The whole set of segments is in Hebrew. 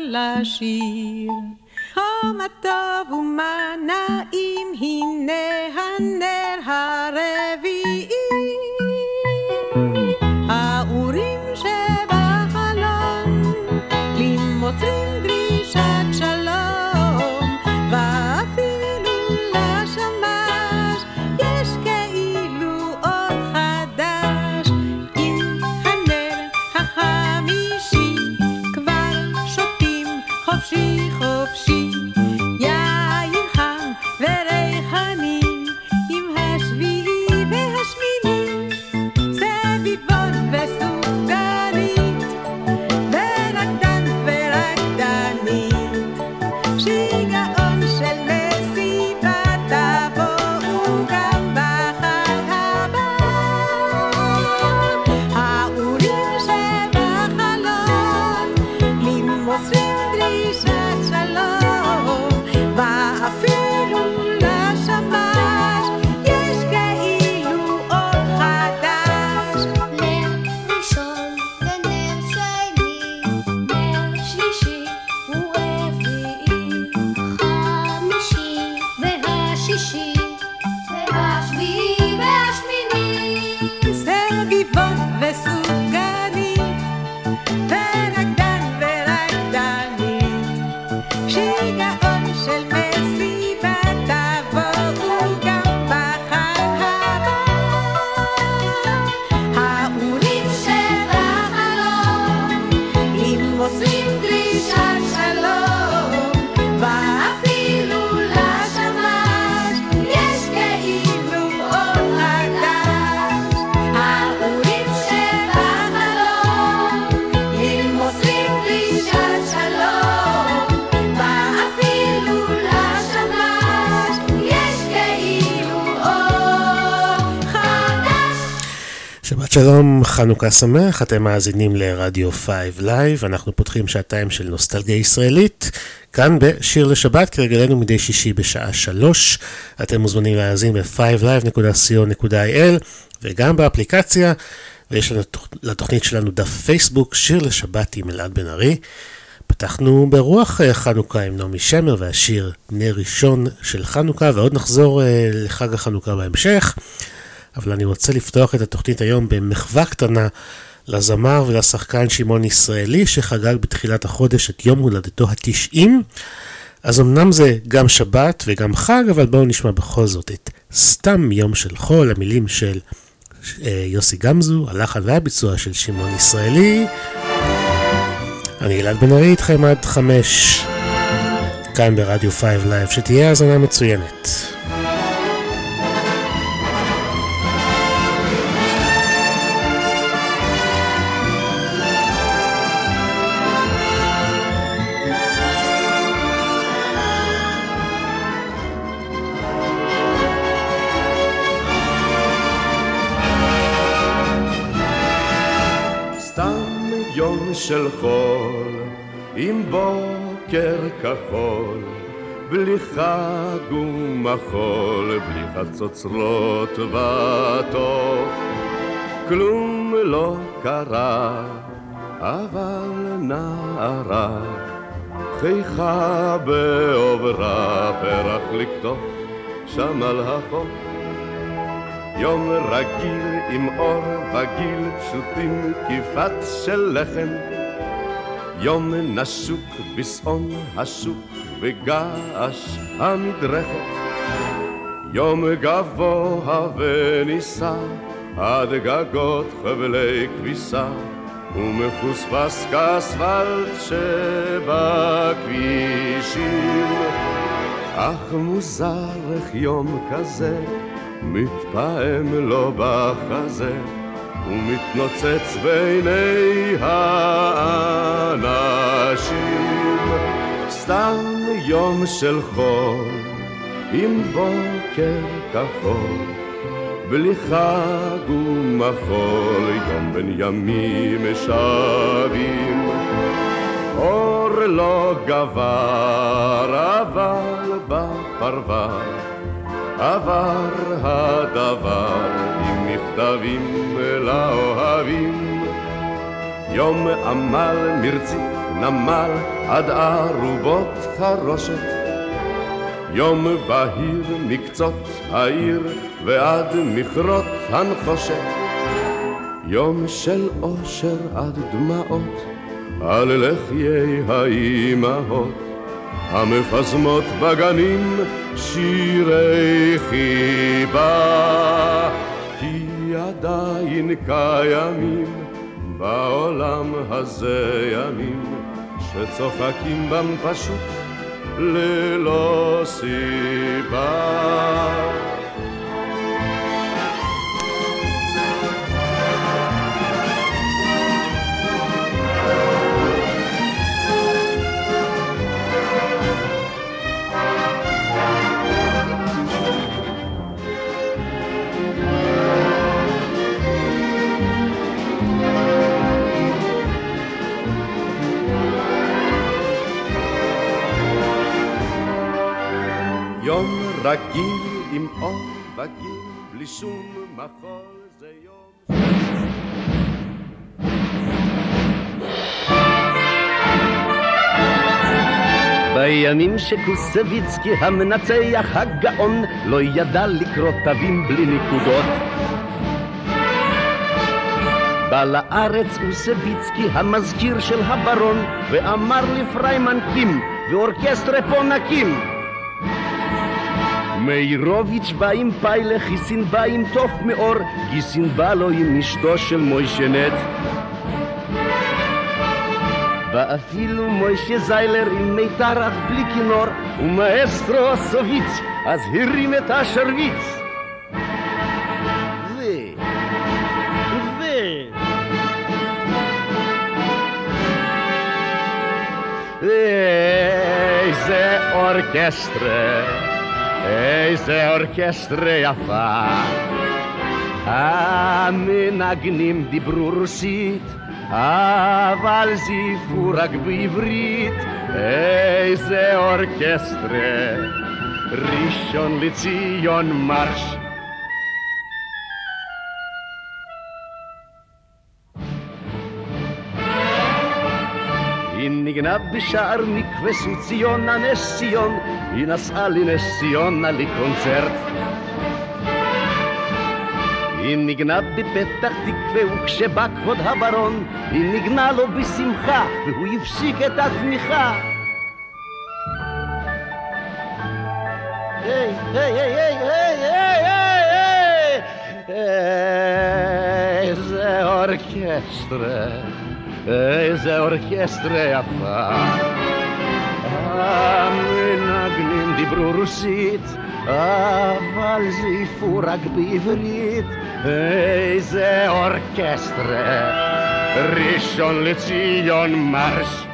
לשיר. כמה טוב ומה נעים, הנה הנר שלום, חנוכה שמח, אתם מאזינים לרדיו 5 לייב, אנחנו פותחים שעתיים של נוסטלגיה ישראלית, כאן בשיר לשבת, כהרגלנו מדי שישי בשעה שלוש, אתם מוזמנים להאזין ב-5live.co.il וגם באפליקציה, ויש לנו תוכ- לתוכנית שלנו דף פייסבוק, שיר לשבת עם אלעד בן ארי. פתחנו ברוח אה, חנוכה עם נעמי שמר והשיר נר ראשון של חנוכה, ועוד נחזור אה, לחג החנוכה בהמשך. אבל אני רוצה לפתוח את התוכנית היום במחווה קטנה לזמר ולשחקן שמעון ישראלי שחגג בתחילת החודש את יום הולדתו התשעים. אז אמנם זה גם שבת וגם חג, אבל בואו נשמע בכל זאת את סתם יום של חול, המילים של אה, יוסי גמזו, הלחן והביצוע של שמעון ישראלי. אני אלעד בן ארי איתכם עד חמש, כאן ברדיו 5 לייב, שתהיה האזנה מצוינת. של חול, עם בוקר כחול, בלי חג ומחול, בלי חצוצרות וטוב. כלום לא קרה, אבל נערה, חיכה בעוברה, פרח לקטוף שם על החוף. יום רגיל עם אור וגיל פשוטים כיפת של לחם יום נשוק בשעון השוק וגעש המדרכת יום גבוה ונישא עד גגות חבלי כביסה ומחוספס כאספלט שבכבישים. אך מוזר איך יום כזה מתפעם לו בחזה ומתנוצץ בעיני האנשים. סתם יום של חול עם בוקר כחול בלי חג ומחול, יום בין ימים שבים. אור לא גבר, אבל בפרבר עבר הדבר עם מכתבים לאוהבים. יום עמל מרציף נמל עד ארובות חרושת. יום בהיר מקצות העיר ועד מכרות הנחושת. יום של אושר עד דמעות על לחיי האימהות המפזמות בגנים שירי חיבה כי עדיין קיימים בעולם הזה ימים שצוחקים בם פשוט ללא סיבה. רגיל עם אור וגיל, בלי שום מחול זה יום... בימים שקוסביצקי המנצח הגאון לא ידע לקרוא תווים בלי נקודות. בא לארץ אוסביצקי המזכיר של הברון ואמר לפריימן קים ואורקסטרה פה נקים מאירוביץ' בא עם פיילה, חיסין בא עם תוף מאור, גיסין בא לו עם אשתו של מוישנט. בא אפילו מוישה זיילר עם מיתר אך בלי כינור, ומאסטרו הסוביץ, אז הרים את השרביץ. אורקסטרה איזה אורקסטרה יפה. המנגנים דיברו רוסית, אבל זיפו רק בעברית. איזה אורקסטרה, ראשון לציון מרש. ניגנה בשער מקווה ציונה נס ציון, היא נסעה לנס ציונה לקונצרט. היא ניגנה בפתח תקווה וכשבא כבוד הברון, היא ניגנה לו בשמחה והוא הפסיק את התמיכה. היי, היי, היי, היי, היי, היי, היי, איזה אורקסטרה. איזה אורקסטרה יפה. המנגנים דיברו רוסית, אבל זייפו רק בעברית. איזה אורקסטרה, ראשון לציון מרש.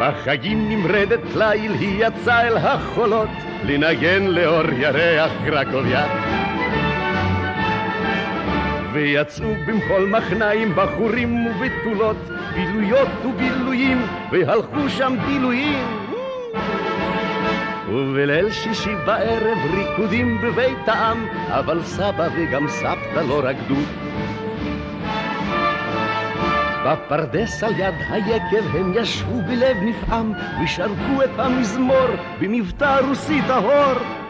בחגים נמרדת ליל היא יצאה אל החולות לנגן לאור ירח קרקוביאק. ויצאו במחול מחניים בחורים ובתולות, בילויות ובילויים, והלכו שם בילויים. ובליל שישי בערב ריקודים בבית העם, אבל סבא וגם סבתא לא רקדו. בפרדס על יד היקב הם ישבו בלב נפעם ושרקו את המזמור במבטא רוסי טהור.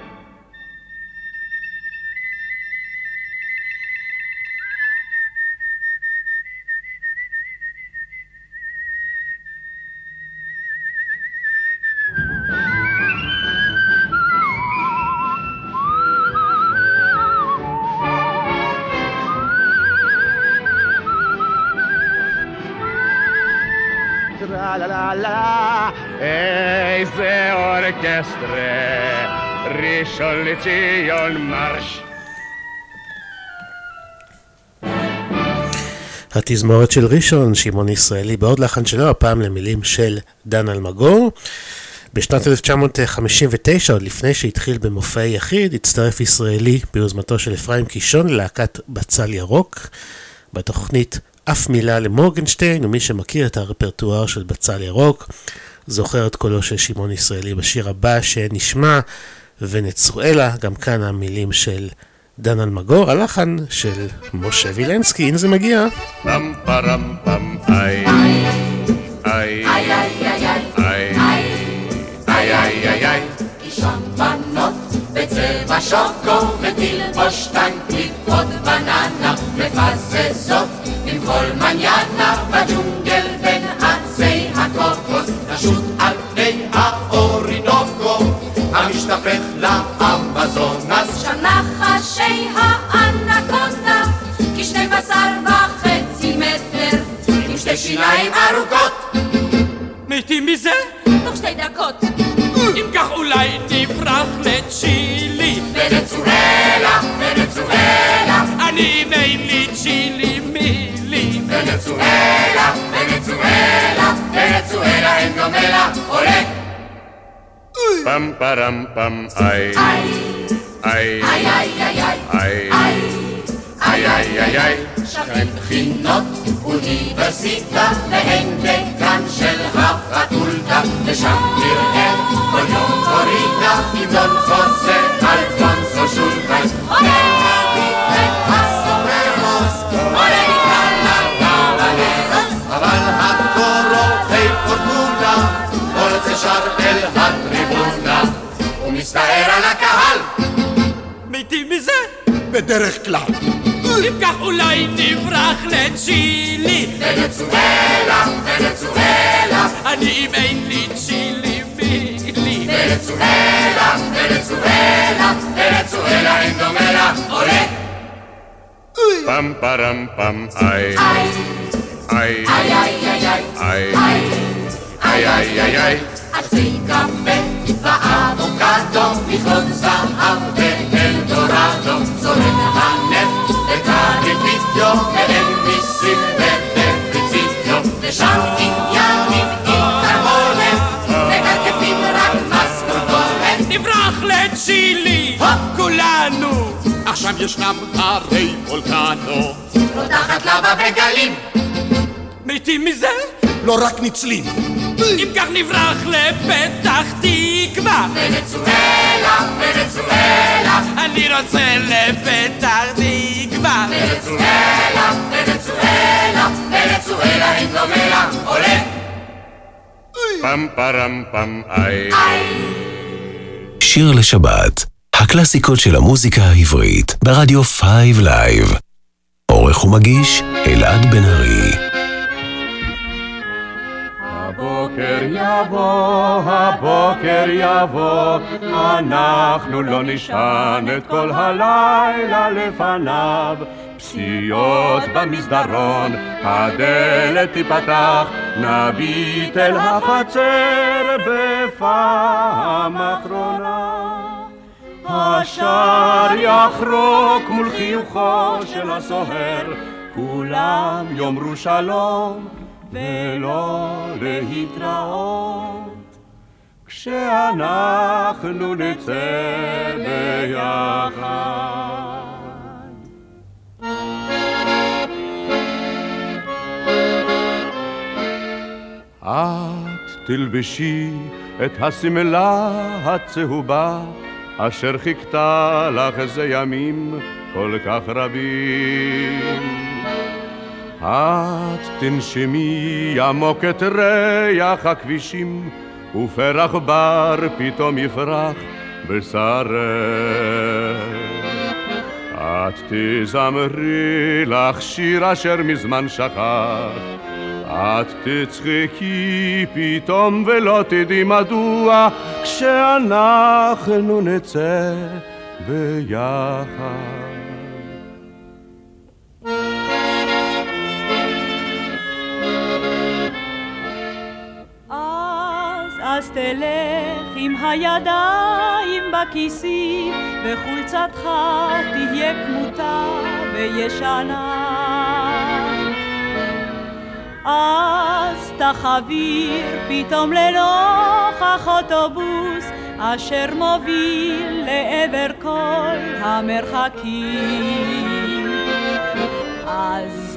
אורקסטרה, ראשון לציון מרש. התזמורת של ראשון, שמעון ישראלי, בעוד לחן שלו, הפעם למילים של דן אלמגור. בשנת 1959, עוד לפני שהתחיל במופעי יחיד, הצטרף ישראלי ביוזמתו של אפרים קישון ללהקת בצל ירוק. בתוכנית אף מילה למורגנשטיין, ומי שמכיר את הרפרטואר של בצל ירוק, זוכר את קולו של שמעון ישראלי בשיר הבא שנשמע, ונצואלה, גם כאן המילים של דן אלמגור, הלחן של משה וילנסקי, הנה זה מגיע. פם פרם פם איי איי איי איי איי איי איי לישון בנות בצבע שוקו ותלבוש טנקית עוד בננה מפזזות עם כל מניאנה בג'ונגל פם פרם פם איי איי איי איי איי איי איי איי איי איי איי שכן בחינות אוניברסיטה והן דקן של הפקולטה ושם נראה כל יום קורינה עם דון חוזה אלפונסו שולחן אבל הקורו היי פורטונה רוצה שר אל הטריבונה ומסתער על הקהל. מתים מזה? בדרך כלל. אם כך אולי נברח לצ'ילי. ונצואלה, ונצואלה, אני אין לי צ'ילי מילי. ונצואלה, ונצואלה, ונצואלה אין דומה לה עולה. פם פרם פם איי. איי. איי. איי איי איי איי. איי. איי איי איי עצי קפה ואבוקדו מכלול זהב ואלדורדו זורק הנפט וקריבידיו ואין מיסים ודפיציטיו ושם עניינים עם תרמונת מקרקפים רק משכורתונת נברח לצ'ילי כולנו. עכשיו ישנם הרי וולקנו, רותחת לבה בגלים מתים מזה? לא רק נצלים. אם כך נברח לפתח תקווה ונצואלה, ונצואלה, אני רוצה לפתח תקווה ונצואלה, ונצואלה, ונצואלה אין דומה לה עולה פם פרם פם איי שיר לשבת, הקלאסיקות של המוזיקה העברית, ברדיו 5 לייב. עורך ומגיש, אלעד בן ארי. הבוקר יבוא, הבוקר יבוא, אנחנו לא נישן את כל הלילה לפניו. פסיעות במסדרון, הדלת תיפתח, נביט אל החצר בפעם אחרונה. השער יחרוק מול חיוכו של הסוהר, כולם יאמרו שלום ולא להתראות. כשאנחנו נצא ביחד. את תלבשי את השמלה הצהובה אשר חיכתה לך איזה ימים כל כך רבים. את תנשמי עמוק את ריח הכבישים, ופרח בר פתאום יפרח בשרך. את תזמרי לך שיר אשר מזמן שכח, את תצחקי פתאום ולא תדעי מדוע, כשאנחנו נצא ביחד. תלך עם הידיים בכיסים, וחולצתך תהיה כמותה וישנה. אז תחביר פתאום לנוכח אוטובוס אשר מוביל לעבר כל המרחקים.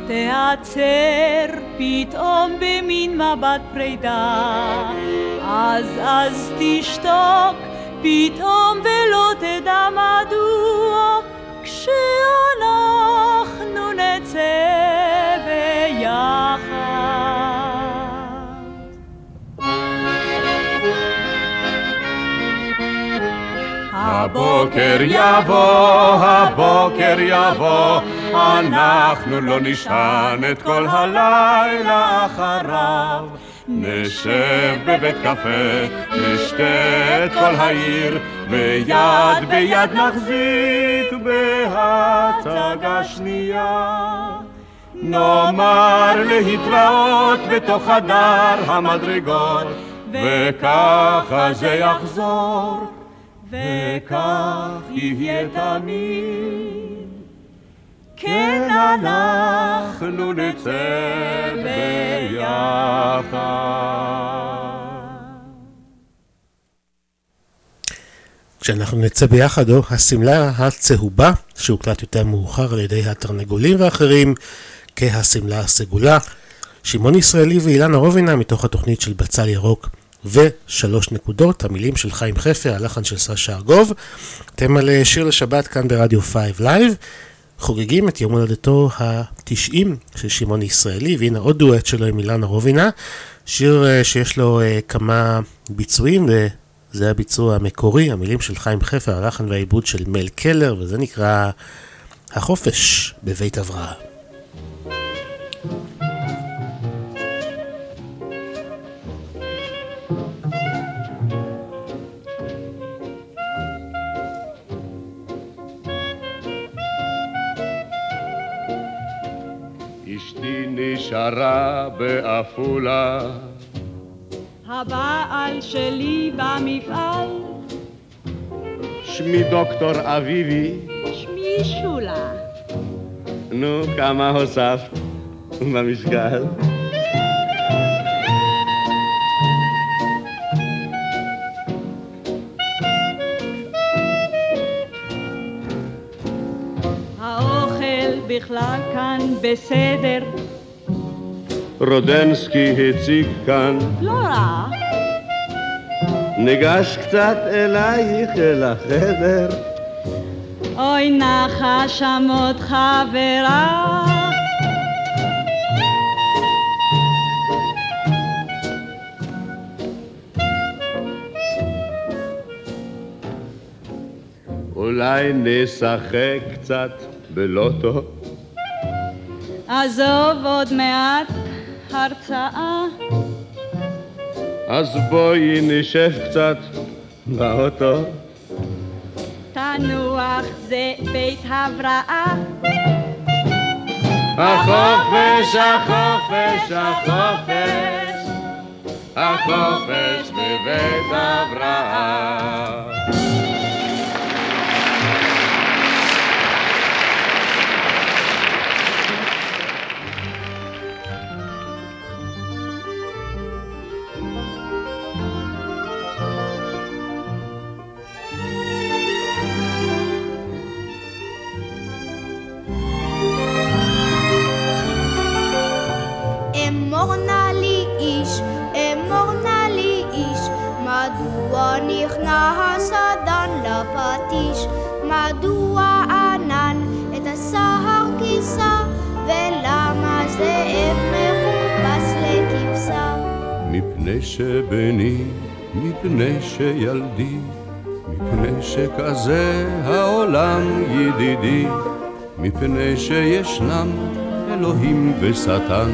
תיעצר פתאום במין מבט פרידה, אז אז תשתוק פתאום ולא תדע מדוע כשאנחנו נצא ביחד. הבוקר יבוא, הבוקר יבוא, אנחנו לא נשען את כל הלילה אחריו. נשב בבית קפה, נשתה את כל העיר, ויד ביד נחזיק בהצגה שנייה. נאמר להתראות בתוך חדר המדרגות, וככה זה יחזור. וכך יהיה תמיד. כן אנחנו נצא ביחד. כשאנחנו נצא ביחד, או השמלה הצהובה, שהוקלט יותר מאוחר על ידי התרנגולים ואחרים, כהשמלה הסגולה. שמעון ישראלי ואילנה רובינה מתוך התוכנית של בצל ירוק ושלוש נקודות, המילים של חיים חפר, הלחן של סשה ארגוב. אתם על שיר לשבת כאן ברדיו 5 לייב. חוגגים את יום הולדתו ה-90 של שמעון ישראלי, והנה עוד דואט שלו עם אילנה רובינה. שיר אה, שיש לו אה, כמה ביצועים, וזה הביצוע המקורי, המילים של חיים חפר, הלחן והעיבוד של מל קלר, וזה נקרא החופש בבית אברהם. נשארה בעפולה. הבעל שלי במפעל. שמי דוקטור אביבי. שמי שולה. נו, כמה הוספת במשקל? בכלל כאן בסדר. רודנסקי הציג כאן. לא רע. ניגש קצת אלייך אל החדר. אוי נחה שם עוד חברה. אולי נשחק קצת בלוטו? עזוב עוד מעט הרצאה. אז בואי נשב קצת באוטו. תנוח זה בית הבראה. החופש, החופש, החופש, החופש בבית הבראה. נכנע הסדן לפטיש, מדוע ענן את הסהר כיסה, ולמה זאב מחופש לכבשה? מפני שבני, מפני שילדי, מפני שכזה העולם ידידי, מפני שישנם אלוהים ושטן,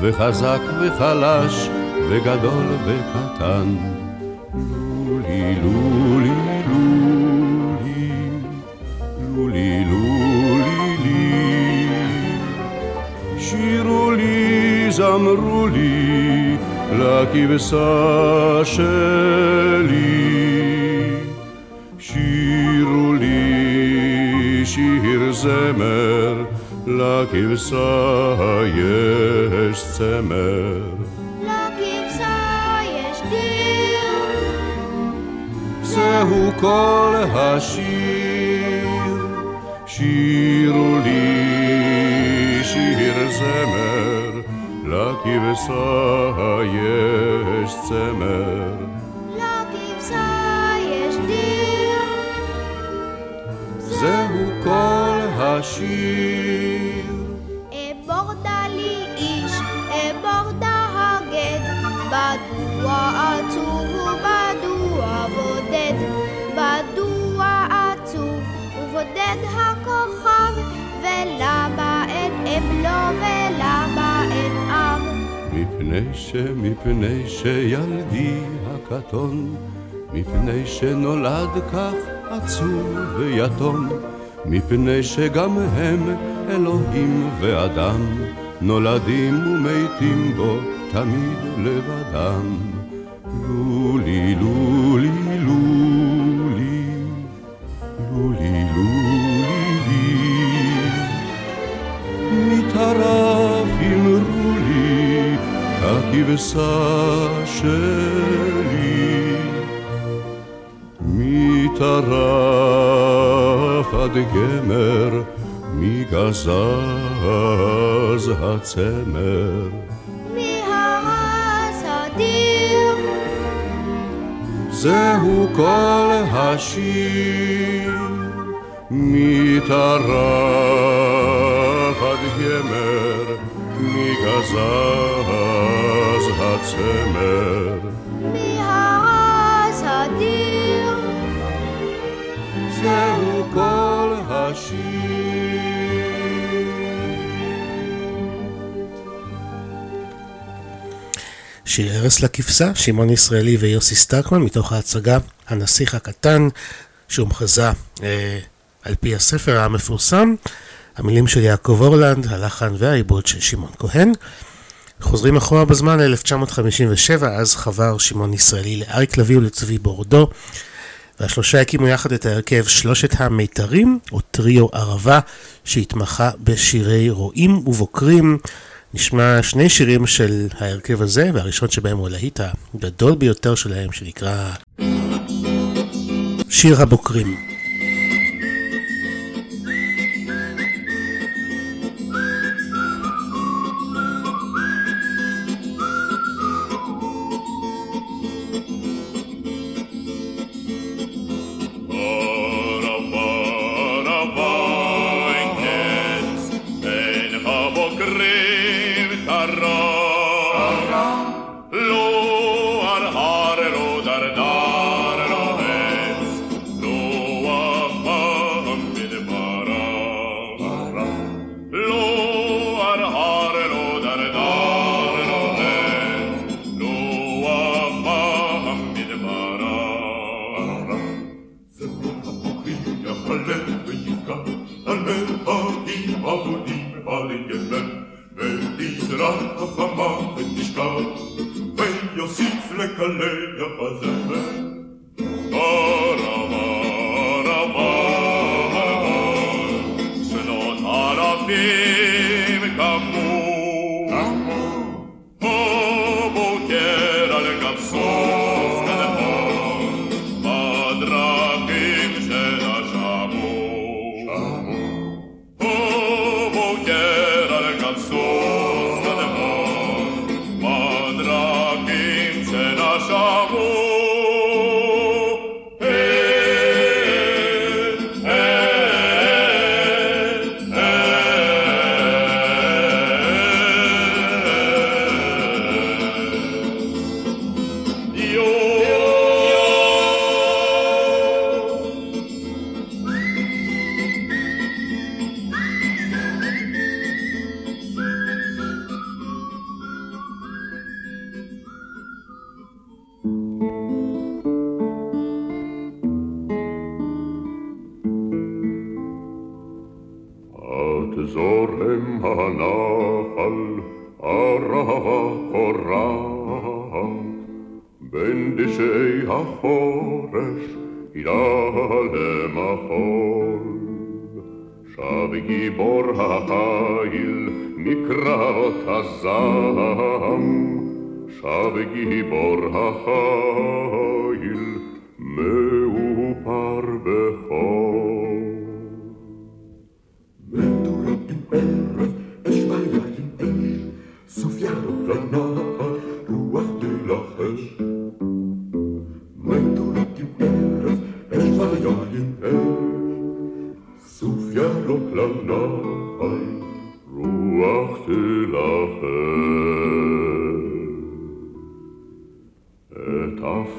וחזק וחלש, וגדול וקטן. לי שירו לי זמרו לי לה לכבשה שלי, שירו לי שיר זמר, לכבשה יש צמר. לכבשה יש דיר, זהו כל השיר, שירו לי שיר זמר, לכבשה יש צמר. לכבשה יש דיר, זהו כל השיר. מפני ש... מפני שילדי הקטון, מפני שנולד כך עצוב ויתום, מפני שגם הם אלוהים ואדם, נולדים ומתים בו תמיד לבדם. לולי, לולי, לולי, לולי, לולי, אמרו לי, הכבשה שלי. מטרף עד גמר, מגזז הצמר. מהרס הדיר, זהו כל השיר, מטרף עד גמר, מגזז הצמר. מהרס הדיר, זהו כל השיר. שיר הרס לכבשה, שמעון ישראלי ויוסי סטרקמן, מתוך ההצגה הנסיך הקטן, שהומחזה אה, על פי הספר המפורסם. המילים של יעקב אורלנד, הלחן והעיבוד של שמעון כהן. חוזרים אחורה בזמן ל-1957, אז חבר שמעון ישראלי לאריק לביא ולצבי בורדו, והשלושה הקימו יחד את ההרכב שלושת המיתרים, או טריו ערבה, שהתמחה בשירי רועים ובוקרים. נשמע שני שירים של ההרכב הזה, והראשון שבהם הוא הלהיט הגדול ביותר שלהם, שנקרא שיר הבוקרים. колено позади.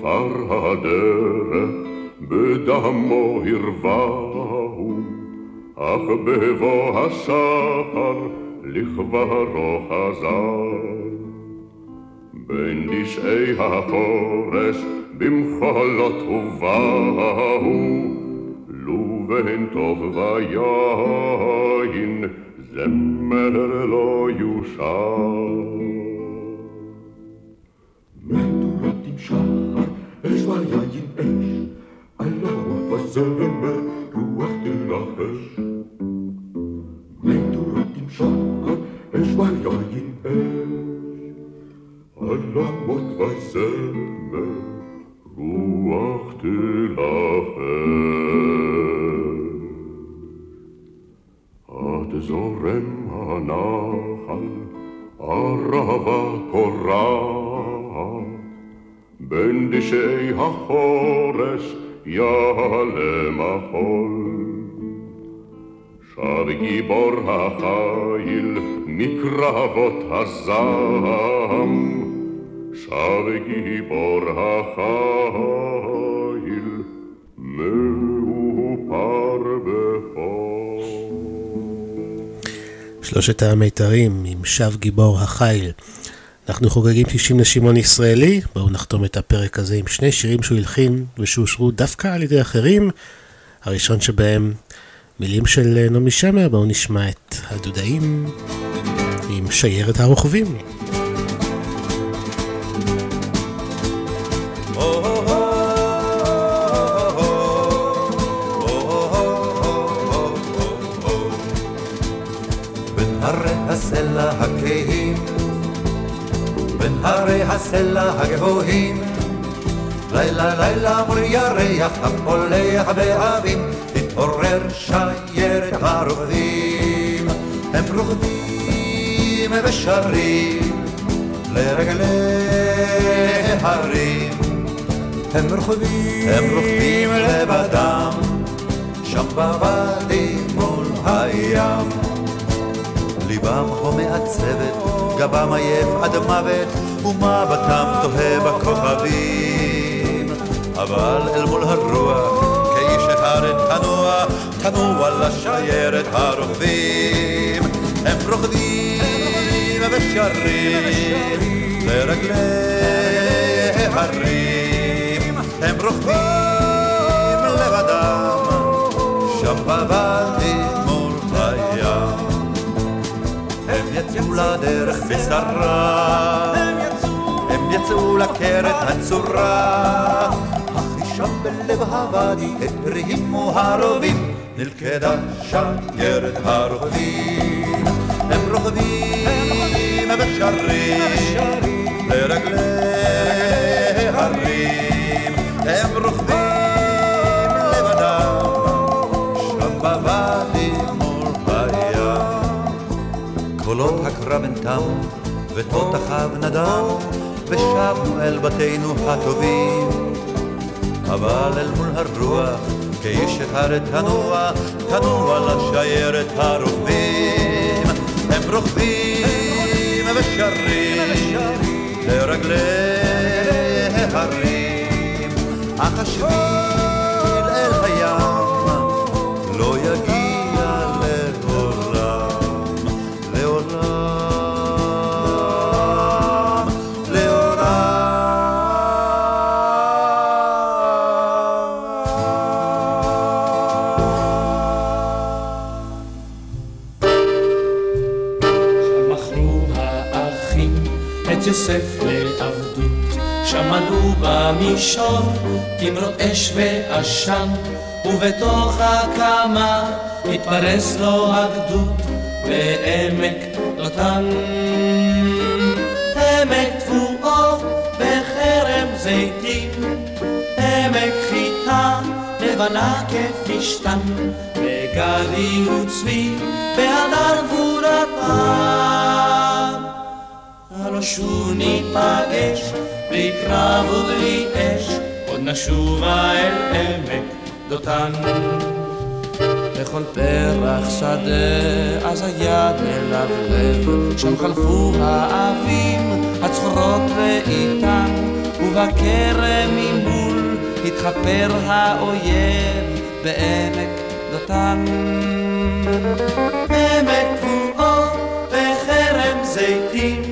עפר הדרך בדמו הרווהו, אך בבוא השחר לכברו חזר. בין דשאי החורש במחולות ובאו, לו בין טוב ויין זמר לא יושר. שלושת המיתרים עם שב גיבור החיל. אנחנו חוגגים 60 לשמעון ישראלי, בואו נחתום את הפרק הזה עם שני שירים שהוא הלחין ושאושרו דווקא על ידי אחרים. הראשון שבהם מילים של נעמי שמר, בואו נשמע את הדודאים עם שיירת הרוכבים. ירח הפולח באבים, תתעורר שיירת הרוכבים, הם רוכבים ושרים לרגלי הרים, הם רוכבים, הם רוכבים לבדם, שם בוואדי מול הים. ליבם הומה עצבת, גבם עייף עד מוות, ומבטם תוהה בכוכבים. אבל אל מול הרוח, כאיש אחד תנוע, תנוע לשיירת הרוכבים. הם רוקדים ושרים לרגלי הרים. הם רוכבים לבדם, שם בוואדי מול הים. הם יצאו לדרך בשרה, הם יצאו לקרת הצורה, שם בלב הוואדי הרימו הרובים, נלכדה שיירת הרוכבים. הם רוכבים ושרים לרגלי הרים, הם רוכבים לבדם, שם בוואדי מול הים. קולות הקרב הן תמו, ותותחיו נדמו, ושבנו אל בתינו הטובים. אבל אל מול הרוח, כאיש אחד תנוע, תנוע לשיירת הרוכבים. הם רוכבים ושרים לרגלי ההרים, אך במישור תמרות אש ועשן, ובתוך הקמה התפרס לו הגדוד בעמק דותן. עמק תבואו בחרם זיתים, עמק חיטה לבנה כפשתן, וגדי וצבי בהדר גבורתם. הלא שוב ניפגש, בלי קרב ובלי אש, עוד נשובה אל עמק דותן. לכל פרח שדה, אז היד מלבלב, שם חלפו האבים, הצחורות לאיתן, ובכרם ממול התחפר האויב בעמק דותן. עמק תבואו בחרם זיתים,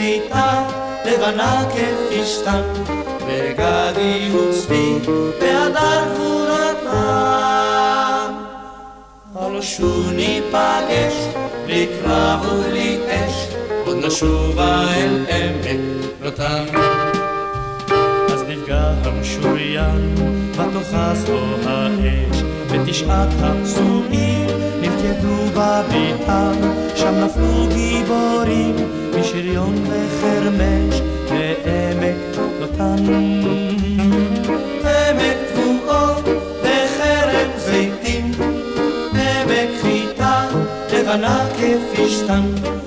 חיטה לבנה כפשתן, וגדי וצבי בהדר גבורתם. הלא שוב ניפגש, בלי קרב ובלי אש, עוד נשובה אל עמק נותן. אז נפגע המשוריין, ותאחז בו האש, ותשעת הפצועים נלכדו בביתם, שם נפלו גיבורים, משריון וחרמש, לעמק נותן. עמק תבואו בחרם זיתים, עמק חיטה לבנה כפשתן,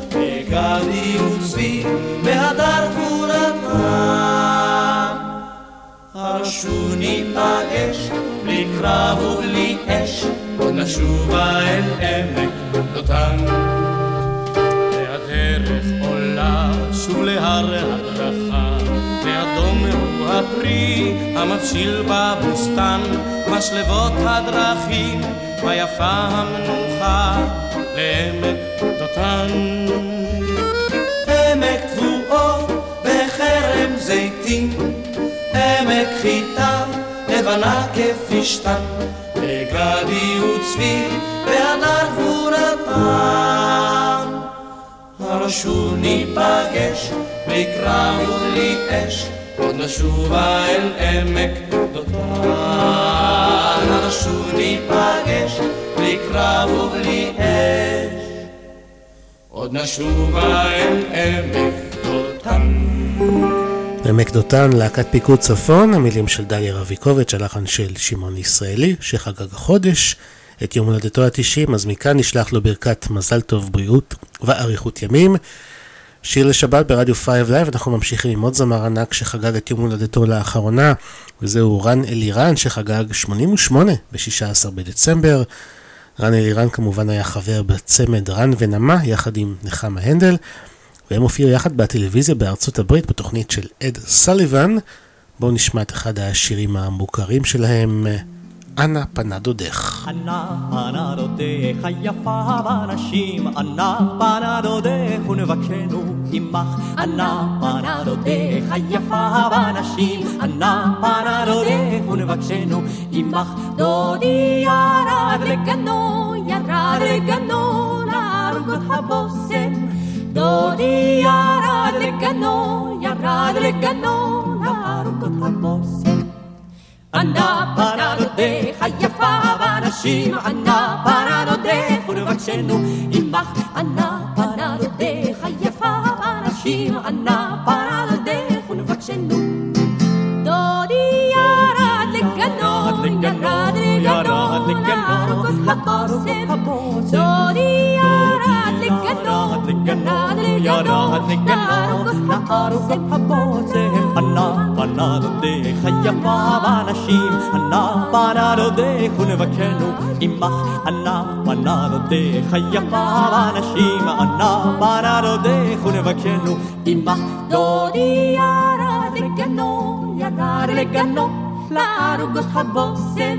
וגדי וצבי בהדר גבורתם. הרשו ניפגש, בלי קרב ובלי אש, עוד נשובה אל עמק דותן. והדרך עולה שוב להר הדרכה, ואדום הוא הפרי המבשיל בבוסתן, משלבות הדרכים, ויפה המנוחה לעמק דותן. עמק תבואו בחרם זיתים, עמק חיטה לבנה כפשתן, וגדי וצבי והדר גבורתם. שוב ניפגש, בלי קרב ובלי אש, עוד נשובה אל עמק דותן. הלא שוב ניפגש, בלי קרב ובלי אש, עוד נשובה אל עמק דותן. עמק דותן, להקת פיקוד צפון, המילים של דליה רביקוביץ', הלחן של שמעון ישראלי, שחגג החודש את יום הולדתו ה-90, אז מכאן נשלח לו ברכת מזל טוב, בריאות ואריכות ימים. שיר לשבת ברדיו 5 לייב, אנחנו ממשיכים עם עוד זמר ענק שחגג את יום הולדתו לאחרונה, וזהו רן אלירן שחגג 88 ב-16 בדצמבר. רן אלירן כמובן היה חבר בצמד רן ונמה, יחד עם נחמה הנדל. והם הופיעו יחד בטלוויזיה בארצות הברית בתוכנית של אד סליבן. בואו נשמע את אחד השירים המוכרים שלהם, אנה פנה דודך. אנה פנה דודך היפה בנשים, אנה פנה דודך ונבקשנו עמך. אנה פנה דודך היפה בנשים, אנה פנה דודך ונבקשנו עמך. דודי ירד לגנו, ירד לגנו, לארוגות הבושם. דודי ירד לגנו, ירד לגנו, לארוגות הבושם. Anna paradode, hayafa barashim, Anna paradode, de imach, Anna paradode, hayafa barashim, Anna paradode, hulvakshenu. Dodi yarad leganon, yarad leganon, arukot habosem, Dodi yarad leganon, yarad דודי ירד לגנו, ירד לגנו, לארוגות הבושם. ענה פנה דודך היפה בנשים, ענה פנה דודך ונבקשנו עמך. ענה פנה דודך היפה בנשים, ענה פנה דודך ונבקשנו עמך. דודי ירד לגנו, ירד לגנו, לערוגות הבושם.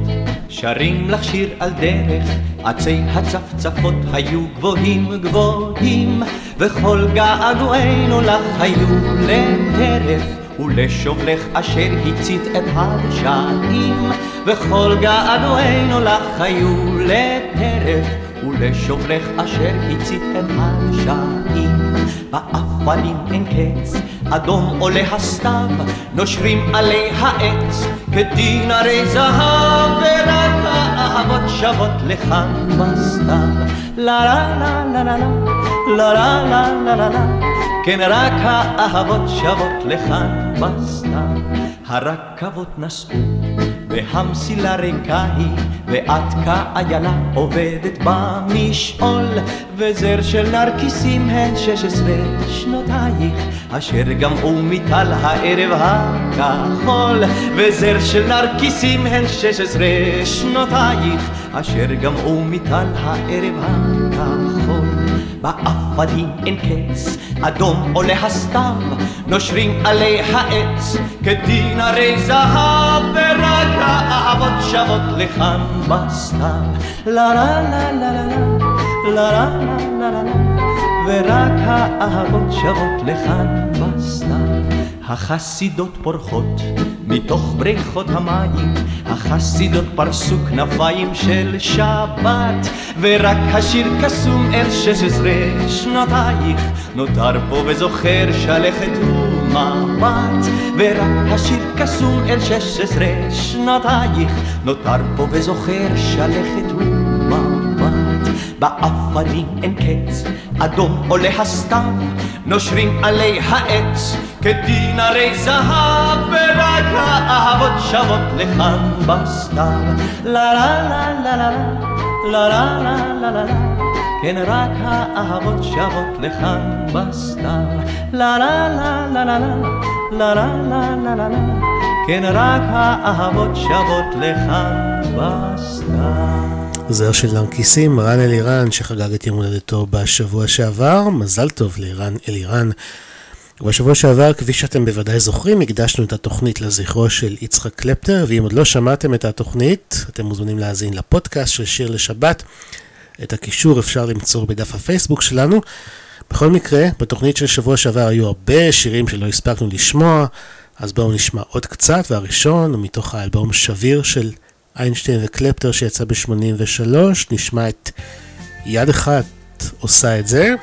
שרים לך שיר על דרך, עצי הצפצפות היו גבוהים גבוהים, וכל געגועינו לך היו לטרף, ולשובלך אשר הצית את הרשעים, וכל געגועינו לך היו לטרף, ולשובלך אשר הצית את הרשעים. באפלים אין קץ, אדום עולה הסתיו, נושרים עלי העץ, כדין הרי זהב, ורק האהבות שבות לכאן בסתיו. לה לה לה לה לה לה לה לה לה לה לה כן רק האהבות שבות לכאן בסתיו. הרכבות נסעו והמסילה ריקה היא, ואת כאיילה עובדת במשעול, וזר של נרקיסים הן שש עשרה שנותייך, אשר גמעו מטל הערב הכחול, וזר של נרקיסים הן שש עשרה שנותייך, אשר גמעו מטל הערב הכחול. באפדים אין קץ, אדום עולה הסתיו, נושרים עלי העץ, כדין הרי זהב, ורק האהבות שבות לכאן בסתיו. לה לה לה לה לה לה לה לה לה ורק האהבות שבות לכאן בסתיו. החסידות פורחות מתוך בריכות המים, החסידות פרסו כנפיים של שבת, ורק השיר קסום אל שש עשרה שנותייך, נותר פה וזוכר שלכת ומבט, ורק השיר קסום אל שש עשרה שנותייך, נותר פה וזוכר שלכת ומבט. באפנים אין קץ, אדום עולה הסתיו, נושרים עלי העץ, כדין הרי זהב, ורק האהבות שבות לכאן בסתיו. לה לה לה לה לה לה לה לה לה לה לה כן רק האהבות שבות לכאן בסתיו. לה לה לה לה לה לה לה לה לה לה לה כן רק האהבות שבות לכאן בסתיו. זר של נרקיסים, רן אלירן, שחגג את יום הולדתו בשבוע שעבר. מזל טוב לרן אלירן. ובשבוע שעבר, כפי שאתם בוודאי זוכרים, הקדשנו את התוכנית לזכרו של יצחק קלפטר, ואם עוד לא שמעתם את התוכנית, אתם מוזמנים להאזין לפודקאסט של שיר לשבת. את הקישור אפשר למצוא בדף הפייסבוק שלנו. בכל מקרה, בתוכנית של שבוע שעבר היו הרבה שירים שלא הספקנו לשמוע, אז בואו נשמע עוד קצת, והראשון הוא מתוך האלבום שביר של איינשטיין וקלפטר שיצא ב-83, נשמע את יד אחת עושה את זה,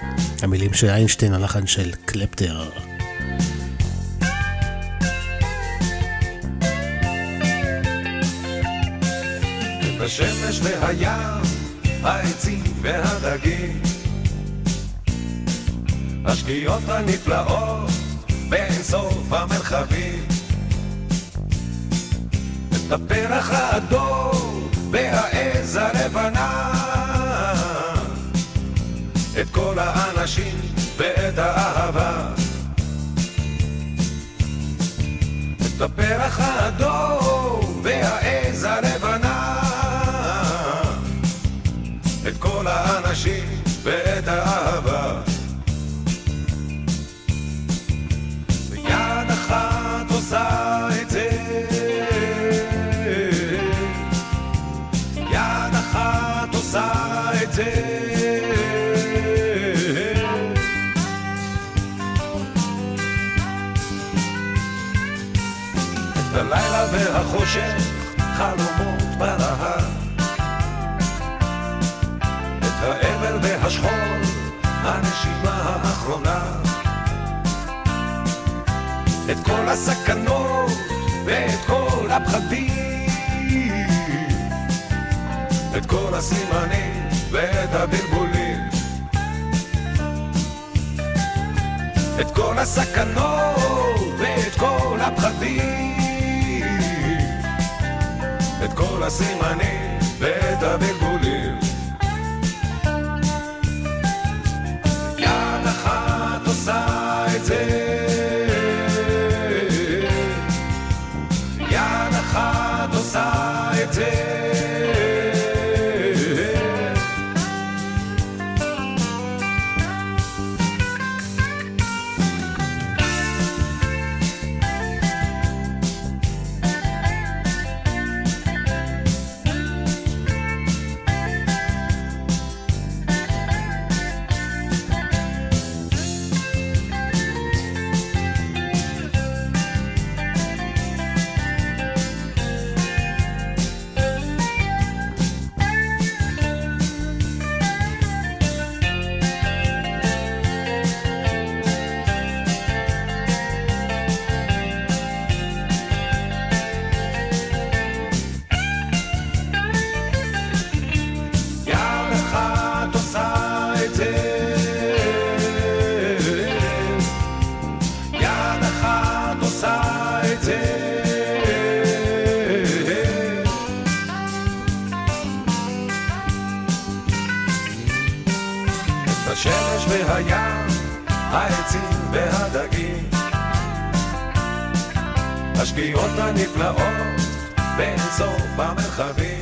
המילים של איינשטיין, הלחן של קלפטר. השמש והים, העצים והדגים, השקיעות הנפלאות באין סוף המרחבים. הפרח האדום והעז הלבנה, את כל האנשים ואת האהבה. את הפרח האדום והחושך חלומות ברהט את האבל והשכול הנשימה האחרונה. את כל הסכנות ואת כל הפחדים. את כל הסימנים ואת הבלבולים. את כל הסכנות ואת כל הפחדים את כל הסימנים ואת הבלבולים. יד אחת עושה את זה השקיעות הנפלאות בין סוף המרחבים.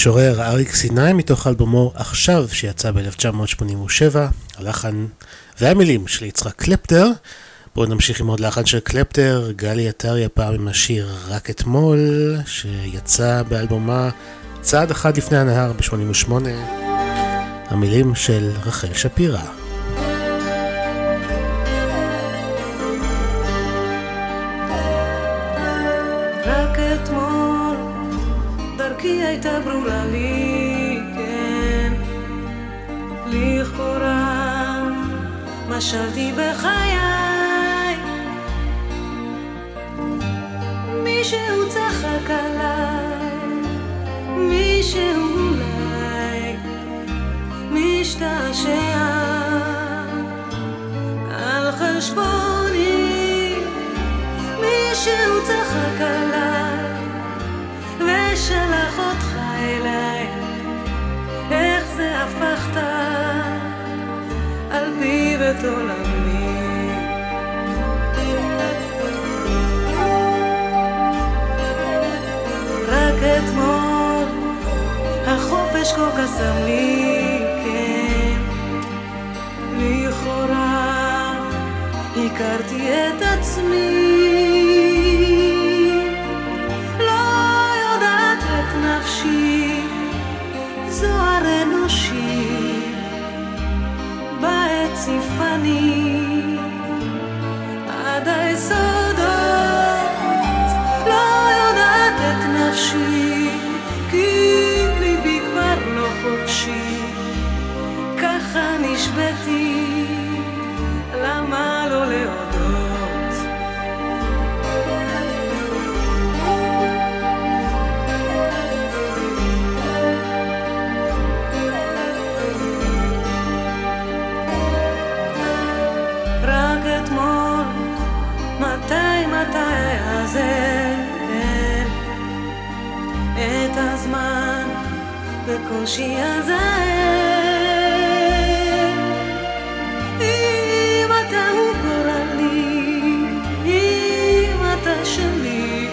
המשורר אריק סיני מתוך אלבומו עכשיו שיצא ב-1987, הלחן והמילים של יצחק קלפטר. בואו נמשיך עם עוד לחן של קלפטר, גלי עטרי הפעם עם השיר רק אתמול, שיצא באלבומה צעד אחד לפני הנהר ב-88, המילים של רחל שפירא. משלתי בחיי. מישהו צחק עליי, מישהו אולי משתעשע על חשבוני. מישהו צחק עליי ושלח אותך אליי איך זה הפכת על פיו את עולמי רק אתמול כה קסם לי, כן, לכאורה הכרתי את עצמי. See, funny. בקושי עזר. אם אתה הוא גורלי, אם אתה שלי,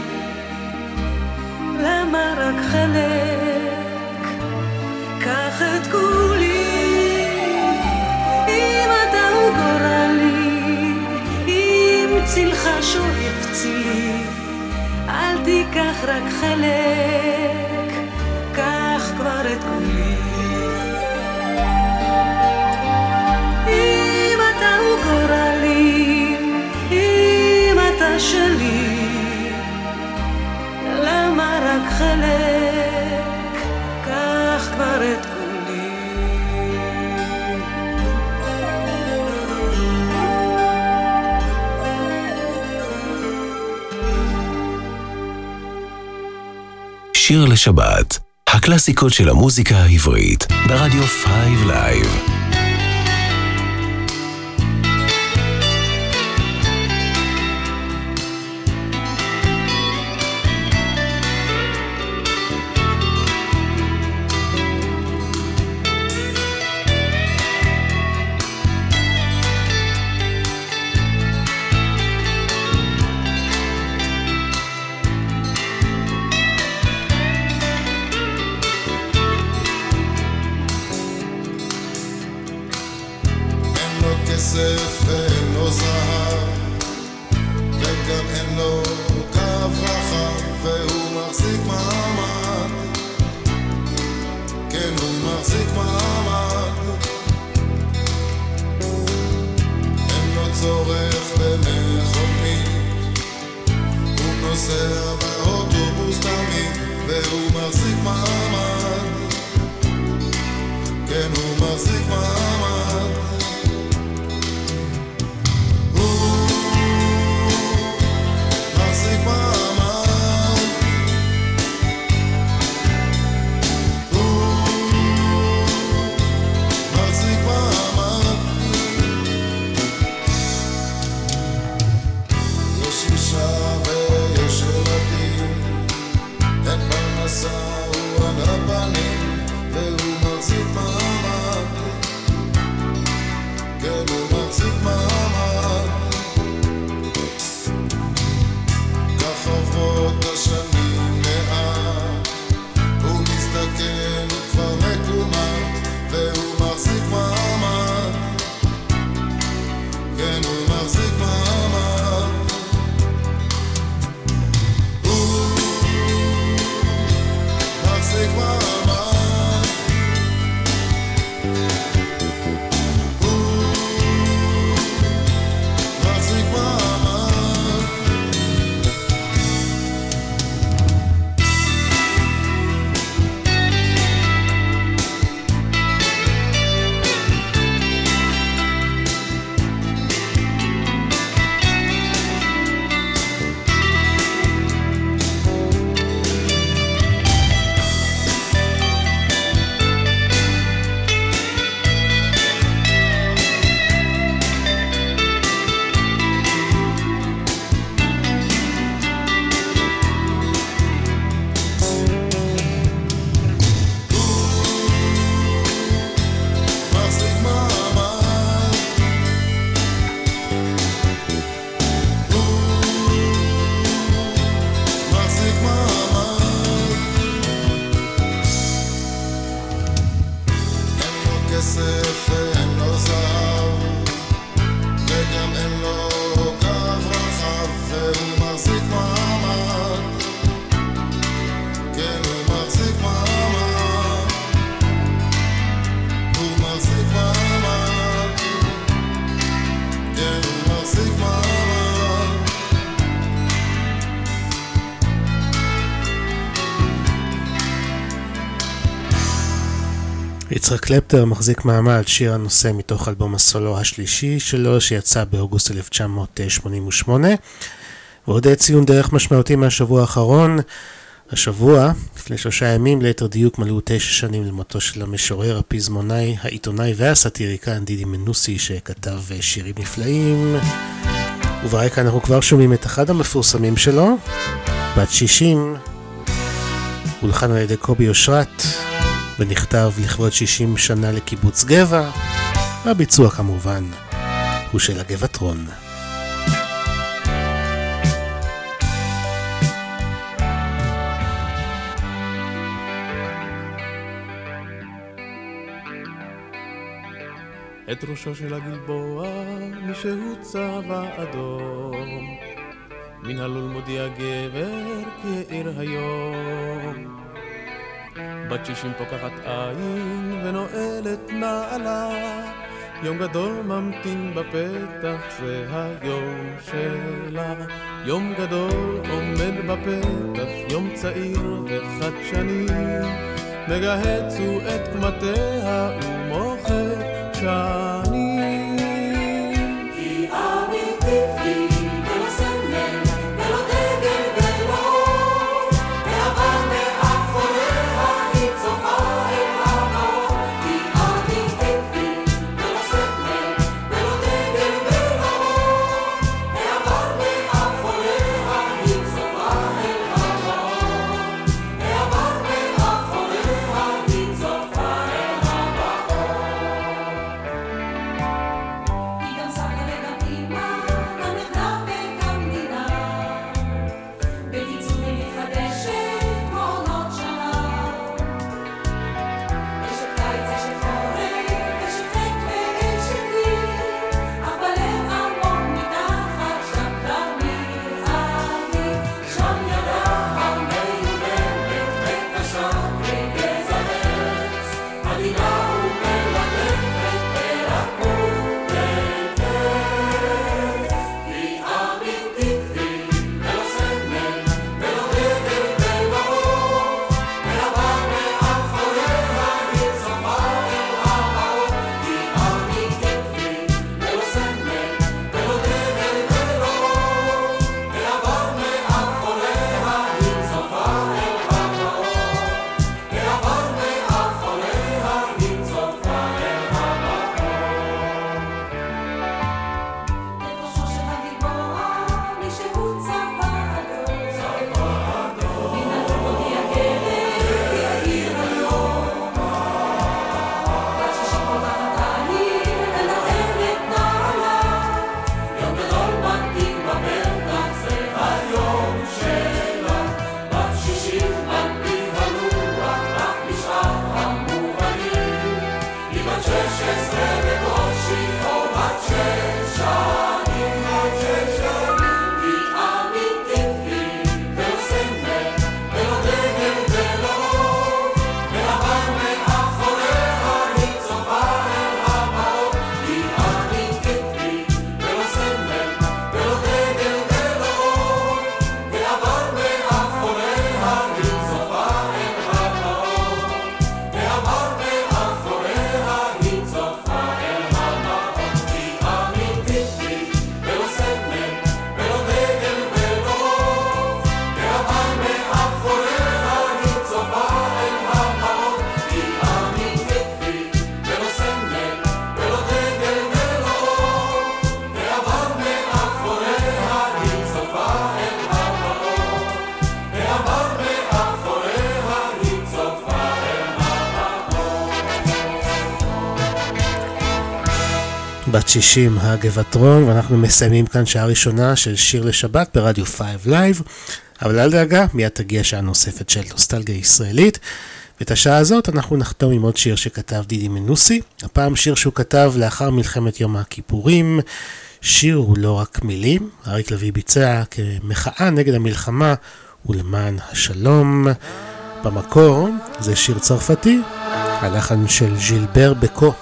למה רק חלק? קח את כולי. אם אתה הוא גורלי, אם צילך שואף צילי, אל תיקח רק חלק, שלי, למה רק חלק? קח כבר את כולי. שיר לשבת, הקלאסיקות של המוזיקה העברית, ברדיו 5 לייב. קלפטר מחזיק מעמד, שיר הנושא מתוך אלבום הסולו השלישי שלו, שיצא באוגוסט 1988. ועוד ציון דרך משמעותי מהשבוע האחרון. השבוע, לפני שלושה ימים, ליתר דיוק מלאו תשע שנים למותו של המשורר, הפזמונאי, העיתונאי והסאטיריקן דידי מנוסי, שכתב שירים נפלאים. וברקע אנחנו כבר שומעים את אחד המפורסמים שלו, בת 60, הולחן על ידי קובי אושרת. ונכתב לכבוד 60 שנה לקיבוץ גבע. הביצוע כמובן הוא של הגבעטרון. את ראשו של הגלבוע, מי צבע אדום. מן הלול מודיע גבר כי העיר היום. בת שישים פוקחת עין ונועלת נעלה. יום גדול ממתין בפתח זה היום שלה. יום גדול עומד בפתח יום צעיר וחדשני מגהצו את קמטיה ומוחק שנים בת 60 הגבעטרון, ואנחנו מסיימים כאן שעה ראשונה של שיר לשבת ברדיו 5 Live. אבל אל דאגה, מיד תגיע שעה נוספת של נוסטלגיה ישראלית. ואת השעה הזאת אנחנו נחתום עם עוד שיר שכתב דידי מנוסי. הפעם שיר שהוא כתב לאחר מלחמת יום הכיפורים. שיר הוא לא רק מילים, אריק לביא ביצע כמחאה נגד המלחמה ולמען השלום. במקור זה שיר צרפתי, הלחן של ז'ילבר בקו.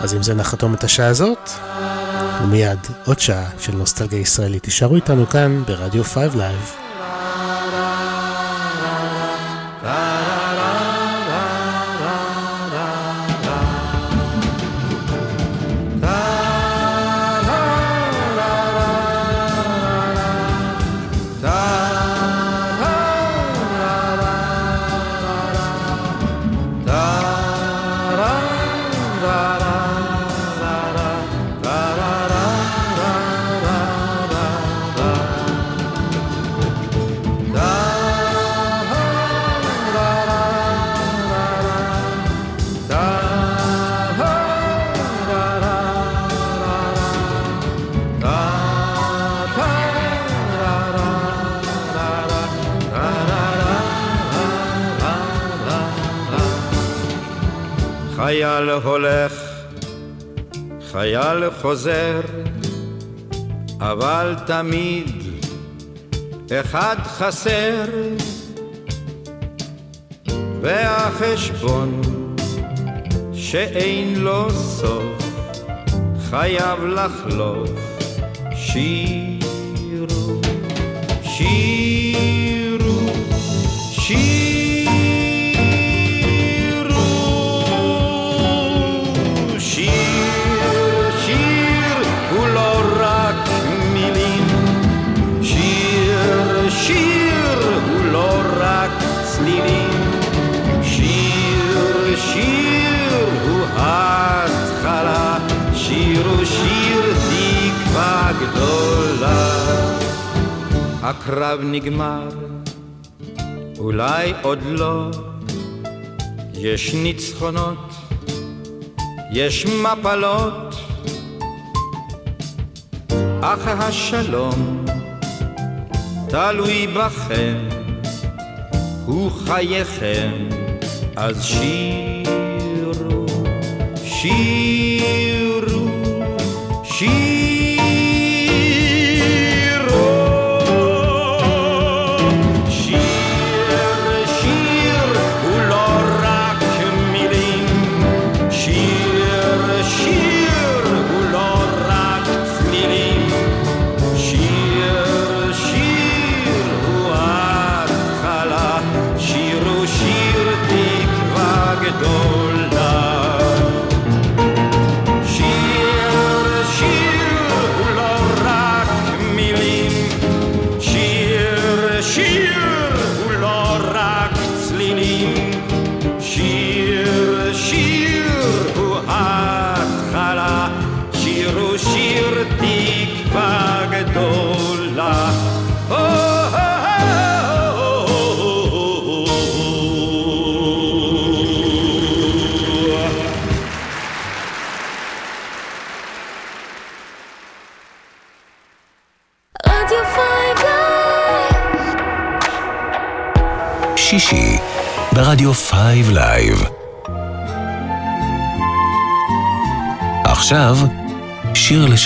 אז עם זה נחתום את השעה הזאת, ומיד עוד שעה של נוסטלגיה ישראלית. תישארו איתנו כאן ברדיו 5 Live. חייל הולך, חייל חוזר, אבל תמיד אחד חסר, והחשבון שאין לו סוף, חייב לחלוף שירו, שירו, שירו. הקרב נגמר, אולי עוד לא. יש ניצחונות, יש מפלות, אך השלום תלוי בכם, הוא חייכם, אז שירו, שירו, שירו.